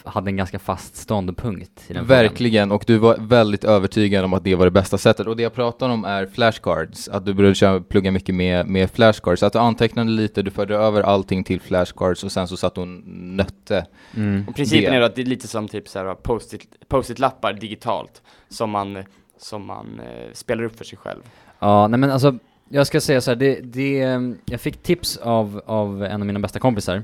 hade en ganska fast ståndpunkt i den frågan. Verkligen, och du var väldigt övertygad om att det var det bästa sättet. Och det jag pratar om är flashcards, att du började köra, plugga mycket med, med flashcards. Att du antecknade lite, du förde över allting till flashcards och sen så satt du och nötte. Mm. Och principen Det. är att det är lite som typ så här post-it, post-it-lappar digitalt som man, som man eh, spelar upp för sig själv. Ja, nej men alltså, jag ska säga så här, det, det, jag fick tips av, av en av mina bästa kompisar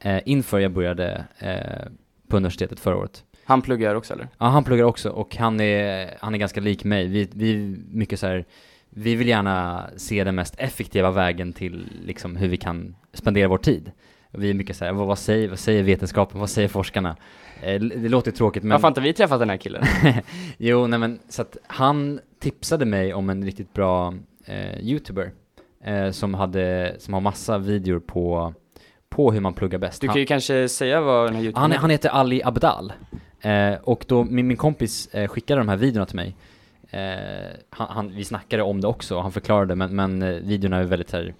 eh, inför jag började eh, på universitetet förra året. Han pluggar också eller? Ja, han pluggar också och han är, han är ganska lik mig. Vi, vi är mycket så här, vi vill gärna se den mest effektiva vägen till liksom hur vi kan spendera vår tid. Vi är mycket så här, vad, vad, säger, vad säger vetenskapen, vad säger forskarna? Eh, det låter tråkigt men... Varför har inte vi träffat den här killen? (laughs) jo, nej men så att han tipsade mig om en riktigt bra eh, youtuber eh, som hade, som har massa videor på, på hur man pluggar bäst. Du Han- kan ju kanske säga vad den här youtubern han, han heter Ali Abdal. Eh, och då min, min kompis eh, skickade de här videorna till mig. Eh, han, han, vi snackade om det också och han förklarade men, men eh, videorna är väldigt här,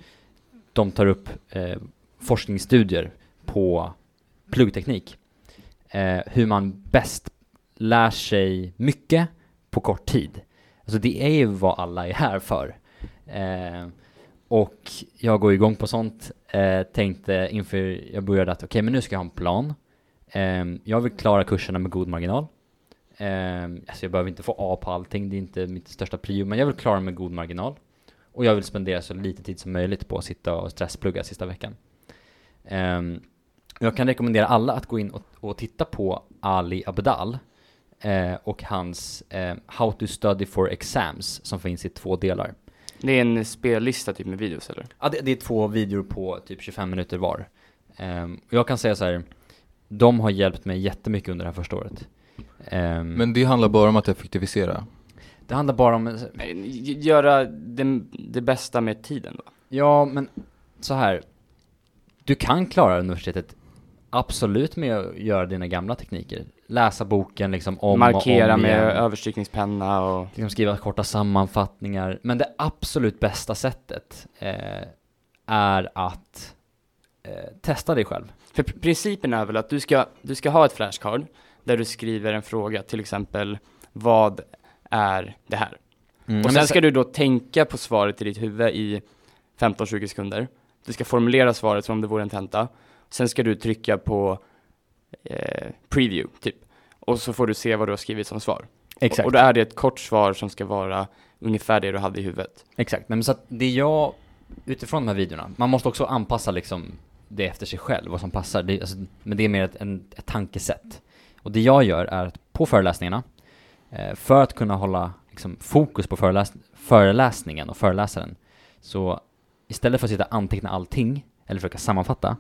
de tar upp eh, forskningsstudier på pluggteknik. Eh, hur man bäst lär sig mycket på kort tid. Alltså det är ju vad alla är här för. Och jag går igång på sånt. Eh, tänkte inför jag började att okej, men nu ska jag ha en plan. Eh, jag vill klara kurserna med god marginal. Eh, alltså jag behöver inte få A på allting, det är inte mitt största prio, men jag vill klara med god marginal. Och jag vill spendera så lite tid som möjligt på att sitta och stressplugga sista veckan. Eh, jag kan rekommendera alla att gå in och, och titta på Ali Abdal eh, och hans eh, How to study for exams som finns i två delar. Det är en spellista typ med videos eller? Ja, det, det är två videor på typ 25 minuter var. Och jag kan säga så här, de har hjälpt mig jättemycket under det här första året. Ehm, Men det handlar bara om att effektivisera. det handlar bara om, Göra det, det bästa med tiden då? ja men så här, du kan klara universitetet absolut med att göra dina gamla tekniker. Läsa boken liksom om Markera och om med igen. överstrykningspenna och... liksom skriva korta sammanfattningar. Men det absolut bästa sättet eh, är att eh, testa dig själv. För pr- principen är väl att du ska, du ska ha ett flashcard där du skriver en fråga, till exempel vad är det här? Mm. Och sen ska du då tänka på svaret i ditt huvud i 15-20 sekunder. Du ska formulera svaret som om det vore en tenta. Sen ska du trycka på eh, preview, typ. Och så får du se vad du har skrivit som svar. Exakt. Och, och då är det ett kort svar som ska vara ungefär det du hade i huvudet. Exakt, Nej, men så att det jag, utifrån de här videorna, man måste också anpassa liksom det efter sig själv, vad som passar. Det, alltså, men det är mer ett, en, ett tankesätt. Och det jag gör är att på föreläsningarna, eh, för att kunna hålla liksom, fokus på föreläs föreläsningen och föreläsaren, så istället för att sitta och anteckna allting, eller försöka sammanfatta,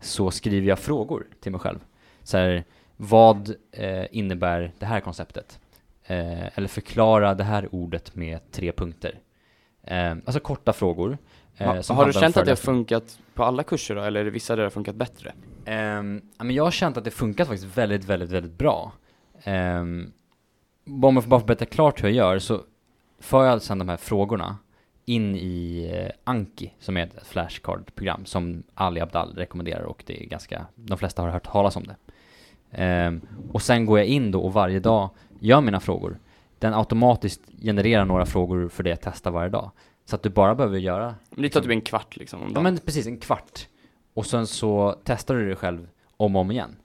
så skriver jag frågor till mig själv. Så här, vad eh, innebär det här konceptet? Eh, eller förklara det här ordet med tre punkter. Eh, alltså korta frågor. eh, Ha, som har du känt att det har funkat på alla kurser då, eller är det vissa där det har funkat bättre? Ehm, men jag har känt att det funkat faktiskt väldigt, väldigt, väldigt bra. Um, om jag får bara berätta klart hur jag gör så för jag sedan de här frågorna in i eh, Anki som är ett flashcard-program som Ali Abdal rekommenderar och det är ganska, de flesta har hört talas om det. Ehm, och sen går jag in då och varje dag gör mina frågor. Den automatiskt genererar några frågor för det jag testar varje dag. Så att du bara behöver göra Men det tar typ en kvart liksom om Ja dagen. men precis, en kvart. Och sen så testar du det själv om och om igen.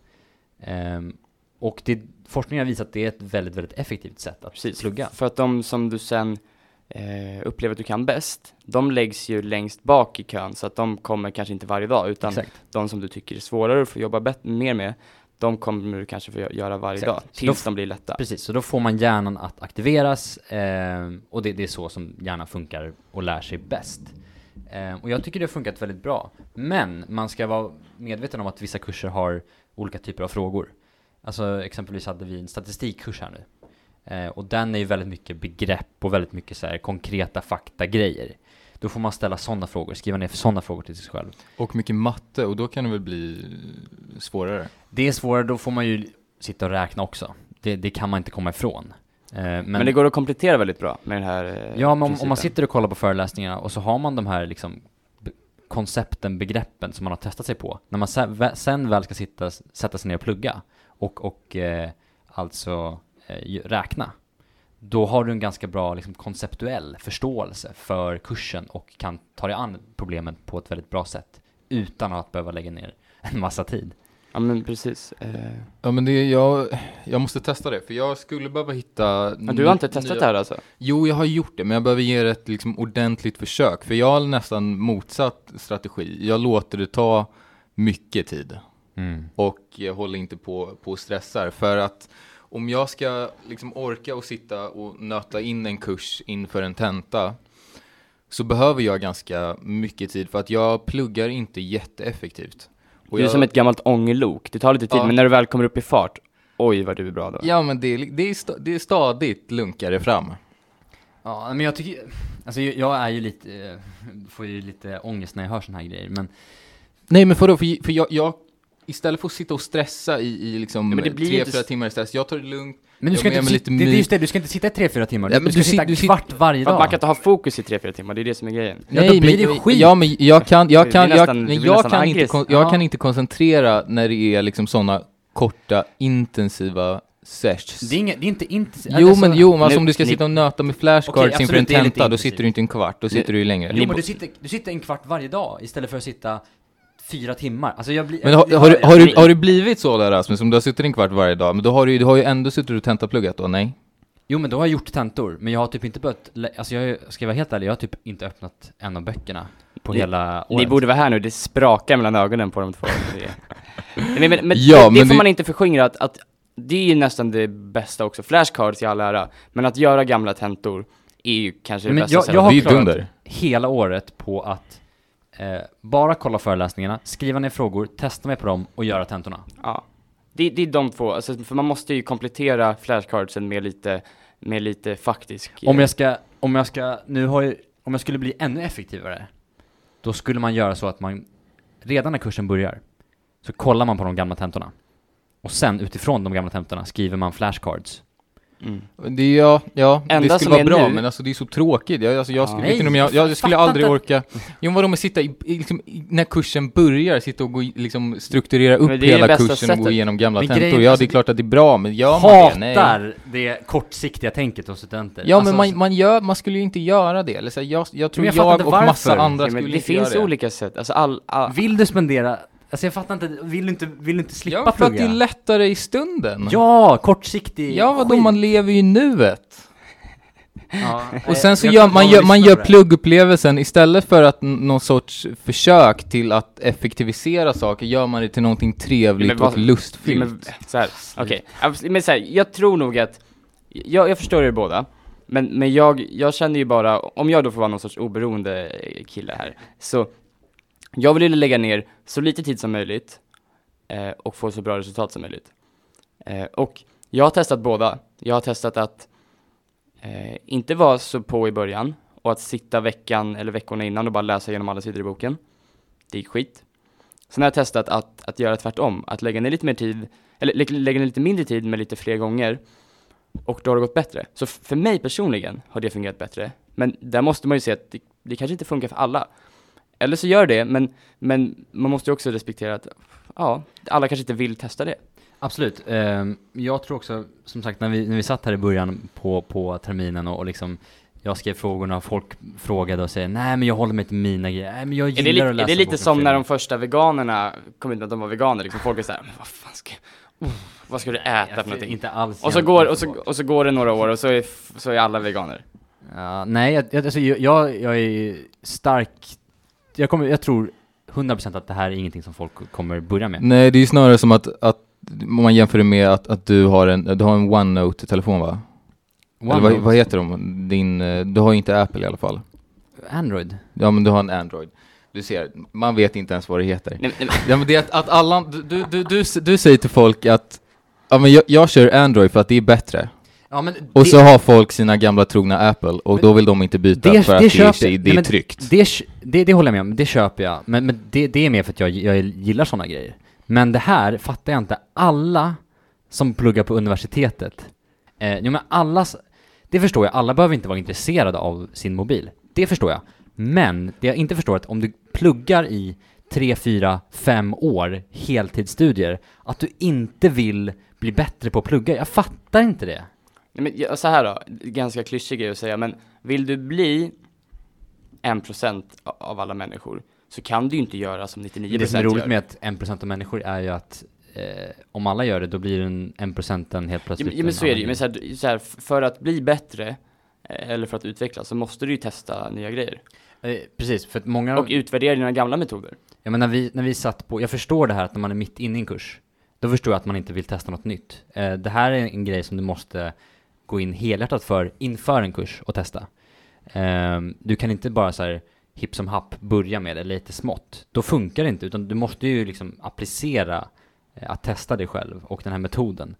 Ehm, och det, forskningen har visat att det är ett väldigt, väldigt effektivt sätt att Precis, plugga. för att de som du sen eh, upplever att du kan bäst, de läggs ju längst bak i kön så att de kommer kanske inte varje dag utan Exakt. de som du tycker är svårare att få jobba bet- mer med, de kommer du kanske få gö- göra varje Exakt. dag tills de blir lätta. Precis, så då får man hjärnan att aktiveras ehm, och det, det är så som hjärnan funkar och lär sig bäst. Ehm, och jag tycker det har funkat väldigt bra. Men man ska vara medveten om att vissa kurser har olika typer av frågor. Alltså exempelvis hade vi en statistikkurs här nu. Eh, och den är ju väldigt mycket begrepp och väldigt mycket så här konkreta fakta-grejer. Då får man ställa sådana frågor, skriva ner sådana frågor till sig själv. Och mycket matte och då kan det väl bli svårare. Det är svårare, då får man ju sitta och räkna också. Det, det kan man inte komma ifrån. Eh, men, Men, det går att komplettera väldigt bra med den här eh, Ja, men om, om man sitter och kollar på föreläsningarna och så har man de här liksom koncepten, begreppen som man har testat sig på. När man sen, sen väl ska sitta, sätta sig ner och plugga och, och eh, alltså räkna, då har du en ganska bra liksom, konceptuell förståelse för kursen och kan ta dig an problemen på ett väldigt bra sätt utan att behöva lägga ner (laughs) en massa tid. Ja men precis. Eh, Ja men det, jag, jag måste testa det, för jag skulle behöva hitta men du har inte testat det här alltså? Jo, jag har gjort det, men jag behöver ge det ett liksom, ordentligt försök, för jag har nästan motsatt strategi. Jag låter det ta mycket tid och jag håller inte på, på och stressar, för att om jag ska liksom orka och sitta och nöta in en kurs inför en tenta så behöver jag ganska mycket tid för att jag pluggar inte jätteeffektivt. Och Du är jag, som ett gammalt ångelok, det tar lite tid Ja. men när du väl kommer upp i fart, oj vad du är bra då. Ja, men det är, det är, sta, det är stadigt lunkare fram. Ja, men jag tycker, alltså jag är ju lite, eh, får ju lite ångest när jag hör såna här grejer, men Nej men vadå, för, för jag, jag, istället för att sitta och stressa i, i liksom Ja, men det blir tre, inte fyra timmar i stress, jag tar det lugnt. Men du Jag ska inte sitta, lite det, det är just det, du ska inte sitta i tre, fyra timmar. Ja, du, men du ska du sitta sit- du sit- kvart varje dag. man kan inte ha fokus i 3-4 timmar, det är det som är grejen. Ja, då blir det men, skit. Ja men jag kan, jag kan, jag, nästan- men jag nästan kan, inte, kon- jag Ja. kan inte koncentrera när det är liksom sådana korta, intensiva sessions. Det är, inget, det är inte inte... Jo alltså- men, jo, men alltså nu- om du ska ni- sitta och nöta med flashcards Okej, inför en tenta, då intensivt. sitter du inte en kvart, då sitter du ju längre. Jo men du sitter, du sitter en kvart varje dag istället för att sitta fyra timmar. Alltså jag blir... Men har, har, jag har, du, har du blivit så där Rasmus, om du har suttit en kvart varje dag, men då har du, ju- du har ju ändå suttit och tentapluggat då, nej? Jo men då har jag gjort tentor, men jag har typ inte börjat, alltså jag ska jag vara helt ärlig, jag har typ inte öppnat en av böckerna på Ni- hela Ni året. borde vara här nu, det sprakar mellan ögonen på de två. (laughs) Men men, men Ja, det, det men får det- man inte förskingra, att, att det är ju nästan det bästa också. Flashcards i all ära, men att göra gamla tentor är ju kanske det Men bästa jag- jag har klarat- hela året på att eh, bara kolla föreläsningarna, skriva ner frågor, testa mig på dem och göra tentorna. Ja. Det, det är de två, alltså, för man måste ju komplettera flashcardsen med lite, med lite faktisk... Om jag ska, om jag ska, nu har jag, om jag skulle bli ännu effektivare, då skulle man göra så att man, redan när kursen börjar, så kollar man på de gamla tentorna. Och sen utifrån de gamla tentorna skriver man flashcards. Mm. Det ja, ja Enda det skulle vara bra, nu- men alltså det är så tråkigt. Jag, alltså, jag, Ja. skulle, Nej, om jag, jag, skulle fattar aldrig inte. orka... Jo, vadå med sitta i, liksom, när kursen börjar, sitta och gå, liksom, strukturera upp det det hela kursen och gå igenom gamla Men tentor. grejen- Ja, alltså, det är klart att det är bra, men gör man det? Hatar det kortsiktiga tänket hos studenter. Ja, Alltså, men man, man, gör, man skulle ju inte göra det. Eller så jag, jag tror jag jag, och massa varför. andra Ja, skulle det finns göra det. olika sätt, alltså all, all, Vill du spendera, alltså jag fattar inte, vill du inte, vill du inte slippa Ja, för att plugga? det är lättare i stunden. Ja, kortsiktig Ja, vadå, man lever ju i nuet. Ja, Och sen så gör man, gör, man gör pluggupplevelsen istället för att någon sorts försök till att effektivisera saker, gör man det till någonting trevligt Men vad- och lustfyllt. Men, så här. Ja, Men så här, jag tror nog att, jag, jag förstår er båda. Men, men jag, jag känner ju bara, om jag då får vara någon sorts oberoende eh, kille här, så jag vill ju lägga ner så lite tid som möjligt eh, och få så bra resultat som möjligt. Eh, och jag har testat båda. Jag har testat att eh, inte vara så på i början och att sitta veckan eller veckorna innan och bara läsa igenom alla sidor i boken. Det gick skit. Sen har jag testat att, att göra tvärtom, att lägga ner lite mer tid, eller lä- lägga ner lite mindre tid med lite fler gånger. Och då har det gått bättre. Så för mig personligen har det fungerat bättre. Men där måste man ju se att det, det kanske inte funkar för alla. Eller så gör det, men, men man måste ju också respektera att ja, alla kanske inte vill testa det. Absolut. Ehm, jag tror också, som sagt, när vi, när vi satt här i början på, på terminen och, och liksom jag skrev frågorna och folk frågade och säger nej men jag håller mig till mina grejer, nej men jag Är gillar det, lite, att läsa är det lite som när de gånger." första veganerna kom ut med att de var veganer, liksom folk är såhär, men vad fan ska, oh, vad ska du äta Jag för någonting? Inte alls. Och så, går, och, så, och så går det några år och så är, så är alla veganer. Ja, nej, jag, jag, alltså, jag, jag jag är stark, jag, kommer, jag tror 100% att det här är ingenting som folk kommer börja med. Nej, det är ju snarare som att, att om man jämför det med att, att du har en, du har en OneNote-telefon va? Eller vad, vad heter de? Din, du har ju inte Apple i alla fall. Android. Ja men du har en Android. Du ser, man vet inte ens vad det heter. Nej, nej, Ja men det är att, att alla, du, du, du, du, du säger till folk att Ja men jag, jag kör Android för att det är bättre. Ja, men Och det, så har folk sina gamla trogna Apple och då vill de inte byta det- för det att köper det, jag. det är men tryggt. det, det, håller jag med om, det köper jag. Men, men det, är mer för att jag, jag gillar sådana grejer. Men det här fattar jag inte. Alla som pluggar på universitetet, eh, jo men alla, det förstår jag, alla behöver inte vara intresserade av sin mobil. Det förstår jag. Men det jag inte förstår är att om du pluggar i tre, fyra, fem år heltidsstudier, att du inte vill bli bättre på att plugga. Jag fattar inte det. Nej, men så här då, ganska klyschig grej att säga, men vill du bli en procent av alla människor så kan du ju inte göra som 99% Det som är roligt gör. med att 1% av människor är ju att eh, om alla gör det, då blir den 1% helt Ja, plötsligt ja, men en så är det ju, men så här, så här, för att bli bättre eh, eller för att utvecklas så måste du ju testa nya grejer. grej. Eh, precis, för att många... Och utvärdera dina gamla metoder. ja, men när vi, när vi satt på, jag förstår det här att när man är mitt inne i en kurs, då förstår jag att man inte vill testa något nytt. Eh, det här är en grej som du måste gå in helhjärtat för inför en kurs och testa. Um, du kan inte bara så här hipp som happ börja med det lite smått. Då funkar det inte, utan du måste ju liksom applicera eh, att testa dig själv och den här metoden.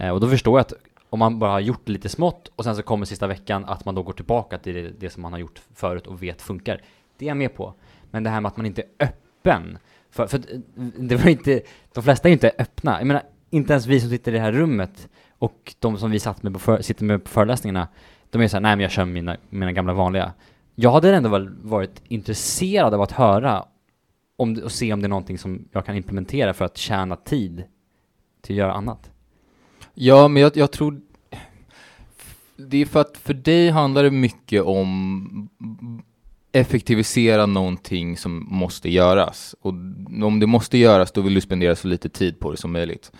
Eh, och då förstår jag att om man bara har gjort det lite smått och sen så kommer sista veckan att man då går tillbaka till det, det som man har gjort förut och vet funkar. Det är jag med på. Men det här med att man inte är öppen. För, för eh, det var inte, de flesta är ju inte öppna. Jag menar, inte ens vi som sitter i det här rummet och de som vi satt med på för, sitter med på föreläsningarna, de är så här, nej men jag kör mina, mina gamla vanliga. Jag hade ändå varit intresserad av att höra om, och se om det är någonting som jag kan implementera för att tjäna tid till att göra annat. Ja, men jag, jag tror det är för att för dig handlar det mycket om effektivisera någonting som måste göras. Och om det måste göras, då vill du spendera så lite tid på det som möjligt.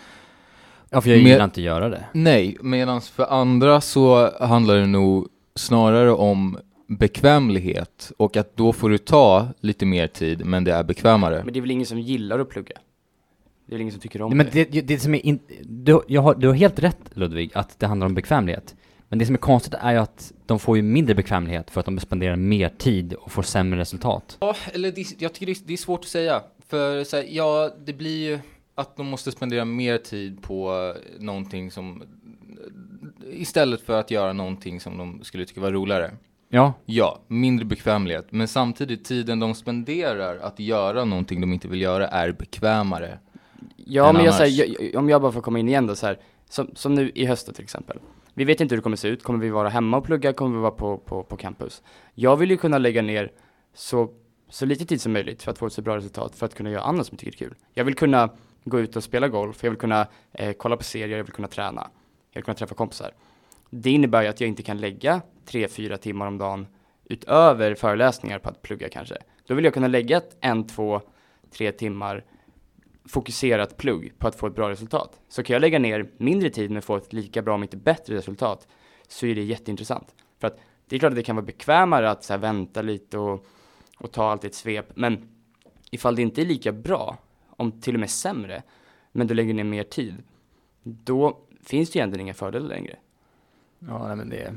Ja, för jag Men- gillar inte att göra det. Nej, medan för andra så handlar det nog snarare om bekvämlighet och att då får du ta lite mer tid, men det är bekvämare. Men det är väl ingen som gillar att plugga? Det är väl ingen som tycker om Nej, men det? det, det som är in, du, jag har, du har helt rätt Ludvig, att det handlar om bekvämlighet. Men det som är konstigt är ju att de får ju mindre bekvämlighet för att de spenderar mer tid och får sämre resultat. Ja, eller det, jag tycker det är, det är svårt att säga. För så här, ja, det blir ju att de måste spendera mer tid på någonting som istället för att göra någonting som de skulle tycka var roligare. Ja, Ja, mindre bekvämlighet. Men samtidigt tiden de spenderar att göra någonting de inte vill göra är bekvämare. Ja, men jag, säger, jag, om jag bara får komma in igen då så här, som, som nu i hösten till exempel. Vi vet inte hur det kommer se ut, kommer vi vara hemma och plugga, kommer vi vara på, på, på campus? Jag vill ju kunna lägga ner så, så lite tid som möjligt för att få ett så bra resultat, för att kunna göra annat som jag tycker är kul. Jag vill kunna gå ut och spela golf, jag vill kunna eh, kolla på serier, jag vill kunna träna, jag vill kunna träffa kompisar. Det innebär ju att jag inte kan lägga tre, fyra timmar om dagen utöver föreläsningar på att plugga kanske. Då vill jag kunna lägga ett, en, två, tre timmar fokuserat plugg på att få ett bra resultat. Så kan jag lägga ner mindre tid men få ett lika bra om inte bättre resultat så är det jätteintressant. För att det är klart att det kan vara bekvämare att så här, vänta lite och, och ta allt i ett svep. Men ifall det inte är lika bra, om till och med sämre, men du lägger ner mer tid, då finns det ju egentligen inga fördelar längre. Ja, nej, men det...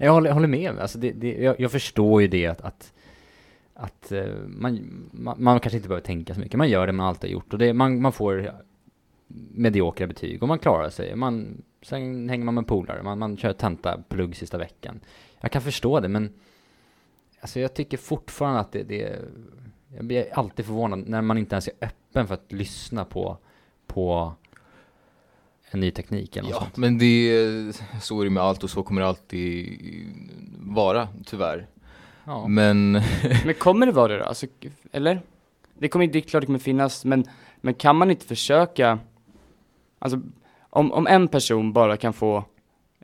Jag håller, jag håller med. Alltså det, det, jag, jag förstår ju det att, att, att eh, man, man, man kanske inte behöver tänka så mycket. Man gör det man alltid har gjort och det, man, man får mediokra betyg och man klarar sig. Man, sen hänger man med polare, man, man kör tenta plugg sista veckan. Jag kan förstå det, men alltså jag tycker fortfarande att det, det jag blir alltid förvånad när man inte ens är öppen för att lyssna på, på en ny teknik eller något Ja, sånt. men det är, så är det med allt och så kommer det alltid vara, tyvärr. Ja. Men (laughs) Men kommer det vara det då? Alltså, eller? Det kommer det är klart det kommer finnas, men, men kan man inte försöka, alltså om, om en person bara kan få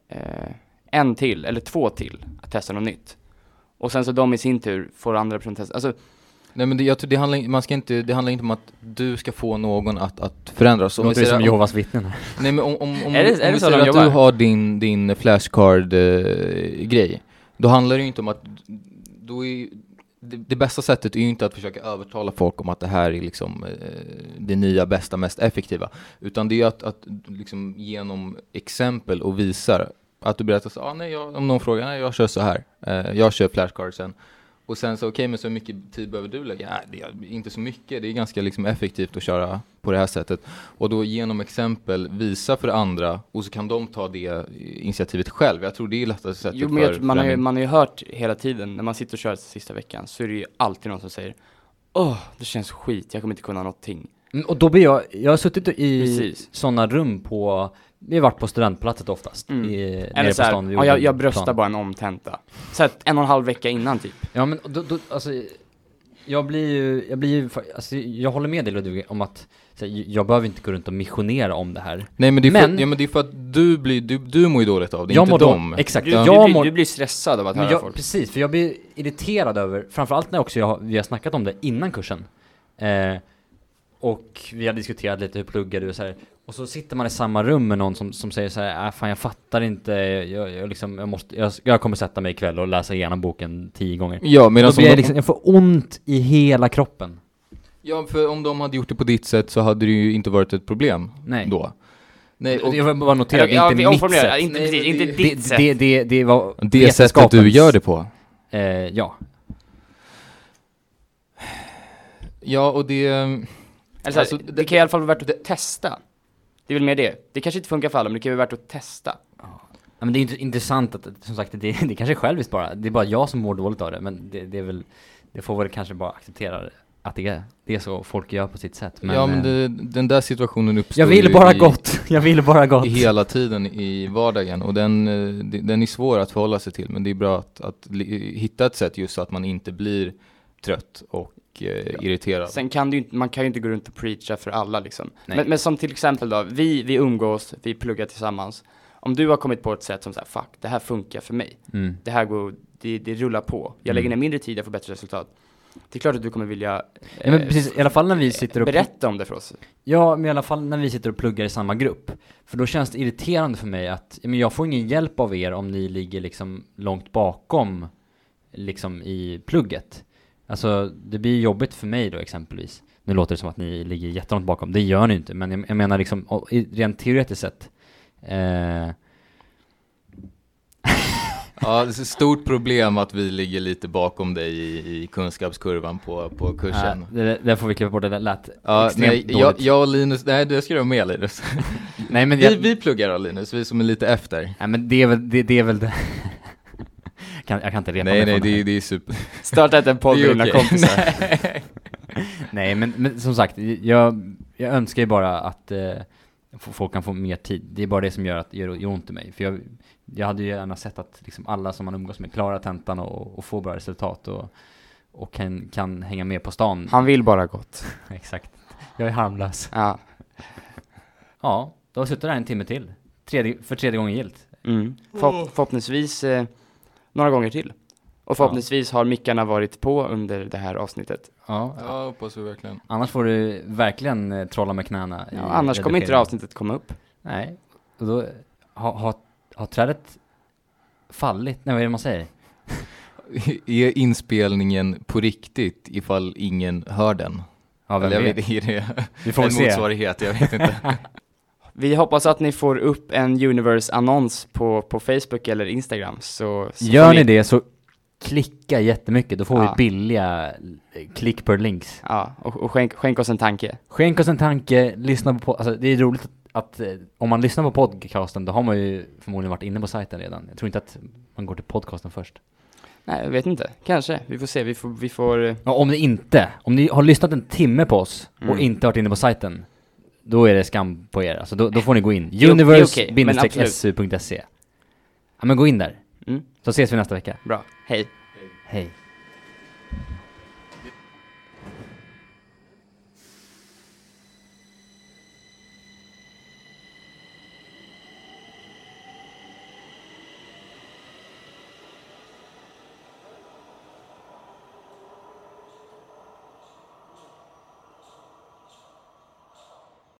eh, en till, eller två till, att testa något nytt, och sen så de i sin tur får andra personer testa, alltså Nej men det, jag tror det handlar, man ska inte, det handlar inte om att du ska få någon att, att förändras. Om Låter det som om- Jehovas vittnen här. Nej men om, om, om, Är det- om är det vi så säger att du har din, din flashcard-grej, då handlar det ju inte om att, då är, det, det bästa sättet är ju inte att försöka övertala folk om att det här är liksom eh, det nya, bästa, mest effektiva. Utan det är att, att liksom genom exempel och visar att du berättar så, ah, nej, jag, om någon frågar, nej jag kör så här, eh, jag kör flashcardsen. Och sen så, okej men så mycket tid behöver du lägga? Nej, det är inte så mycket, det är ganska liksom effektivt att köra på det här sättet. Och då genom exempel visa för andra och så kan de ta det initiativet själv. Jag tror det är lättaste sättet Jo men jag, för man, har ju, man har ju hört hela tiden, när man sitter och kör sista veckan, så är det ju alltid någon som säger Åh, det känns skit, jag kommer inte kunna någonting. Mm, Och då blir jag, jag har suttit i sådana rum på, vi har varit på studentplatset oftast, Mm. i, Eller på såhär, stan. vid ja, jag, jag bröstar bara en omtenta. Så att en och en halv vecka innan typ. Ja men då, då alltså, jag blir ju, jag blir ju, alltså, jag håller med dig Ludvig om att så, här, jag behöver inte gå runt och missionera om det här. Nej men det, är Men- för, ja, men det är för att du blir, du, du mår ju dåligt av det, jag inte mår då-. Exakt, Du, Ja. du, jag blir, mår, du blir stressad av att höra jag, folk. precis, för jag blir irriterad över, framförallt när också jag, vi har snackat om det innan kursen. Eh, och vi har diskuterat lite hur pluggar du och så här. Och så sitter man i samma rum med någon som, som säger så här, äh, fan jag fattar inte, jag, jag, liksom, jag, måste, jag, jag kommer sätta mig ikväll och läsa igenom boken tio gånger. Ja, medan Då blir jag, liksom, jag får ont i hela kroppen. Ja, för om de hade gjort det på ditt sätt så hade det ju inte varit ett problem Nej. då. Nej, och jag vill bara notera, det är inte mitt sätt. inte, Nej, precis, inte det- ditt det, sätt. det, det, det var det sättet du gör det på. Eh, ja. Ja, och det... Eller så här, Alltså, det, det- kan i alla fall vara värt att testa. Det är väl mer det. Det kanske inte funkar för alla, men det kan vara värt att testa. Ja, men det är inte intressant att, som sagt, det, det kanske är själviskt bara. Det är bara jag som mår dåligt av det, men det, det är väl, det får väl kanske bara acceptera att det är, det är så folk gör på sitt sätt. Men, ja, men eh, det, den där situationen uppstår jag vill ju bara i, gott, (laughs) jag vill bara gott. hela tiden i vardagen och den, eh, det- den är svår att förhålla sig till men det är bra att, att hitta ett sätt just så att man inte blir trött och eh, irriterad. Sen kan ju inte, man kan ju inte gå runt och preacha för alla liksom. Men, men som till exempel då, vi, vi umgås, vi pluggar tillsammans. Om du har kommit på ett sätt som säger fuck, det här funkar för mig. Mm. Det här går, det, det rullar på. Jag lägger Mm. ner mindre tid, jag får bättre resultat. Det är klart att du kommer vilja Ja, men eh, precis, i alla fall när vi sitter och berätta om det för oss. Ja, men i alla fall när vi sitter och pluggar i samma grupp. För då känns det irriterande för mig att, men jag får ingen hjälp av er om ni ligger liksom långt bakom, liksom i plugget. Alltså, det blir jobbigt för mig då exempelvis. Nu låter det som att ni ligger jättelångt bakom, det gör ni inte, men jag, jag menar liksom, rent teoretiskt sett. Eh, Ja, det är ett stort problem att vi ligger lite bakom dig i, i kunskapskurvan på, på kursen. äh, det, det får vi klippa bort, det lät Ja, nej, dåligt. jag, jag och Linus, nej det ska du ha med Linus. nej men Vi, jag, vi pluggar då Linus, vi som är lite efter. nej men det är väl det, det, är väl det. Kan, jag kan inte repa Nej mig nej, från det, det är super. (laughs) Starta inte en podd med dina kompisar. (laughs) Nej, men, men som sagt, jag, jag önskar ju bara att eh, folk kan få mer tid. Det är bara det som gör att det gör, gör ont i mig. För jag, jag hade ju gärna sett att liksom alla som man umgås med klarar tentan och, och får bra resultat och, och kan, kan hänga med på stan. Han vill bara gott. (laughs) Exakt. Jag är harmlös. Ja. Ja, då har suttit där en timme till. Tredje, för tredje gången gillt. Mm. Förhopp- förhoppningsvis eh, några gånger till. Och förhoppningsvis har mickarna varit på under det här avsnittet. Ja. Ja, hoppas vi verkligen. Annars får du verkligen eh, trolla med knäna. i Ja, annars kommer inte det redigeringen. avsnittet komma upp. Nej, och då har ha, har trädet fallit? Nej, vad är det man säger? (laughs) Är inspelningen på riktigt ifall ingen hör den? Ja, vem Eller jag vet? vet, är det Vi får en väl se. motsvarighet? Jag vet inte. (laughs) vi hoppas att ni får upp en Universe-annons på, på Facebook eller Instagram så, så Gör ni det så klicka jättemycket, då får Ja. vi billiga eh, click per links. Ja, och, och skänk, skänk oss en tanke. Skänk oss en tanke, lyssna på, alltså det är roligt att, att eh, om man lyssnar på podcasten, då har man ju förmodligen varit inne på sajten redan. Jag tror inte att man går till podcasten först. Nej, jag vet inte. Kanske. Vi får se. Vi får, vi får eh, Ja, om ni inte, om ni har lyssnat en timme på oss och Mm. inte varit inne på sajten, då är det skam på er. Alltså då, då får ni gå in. Universe-su.se Ja men gå in där, Mm, så ses vi nästa vecka. bra. Hej. Hej.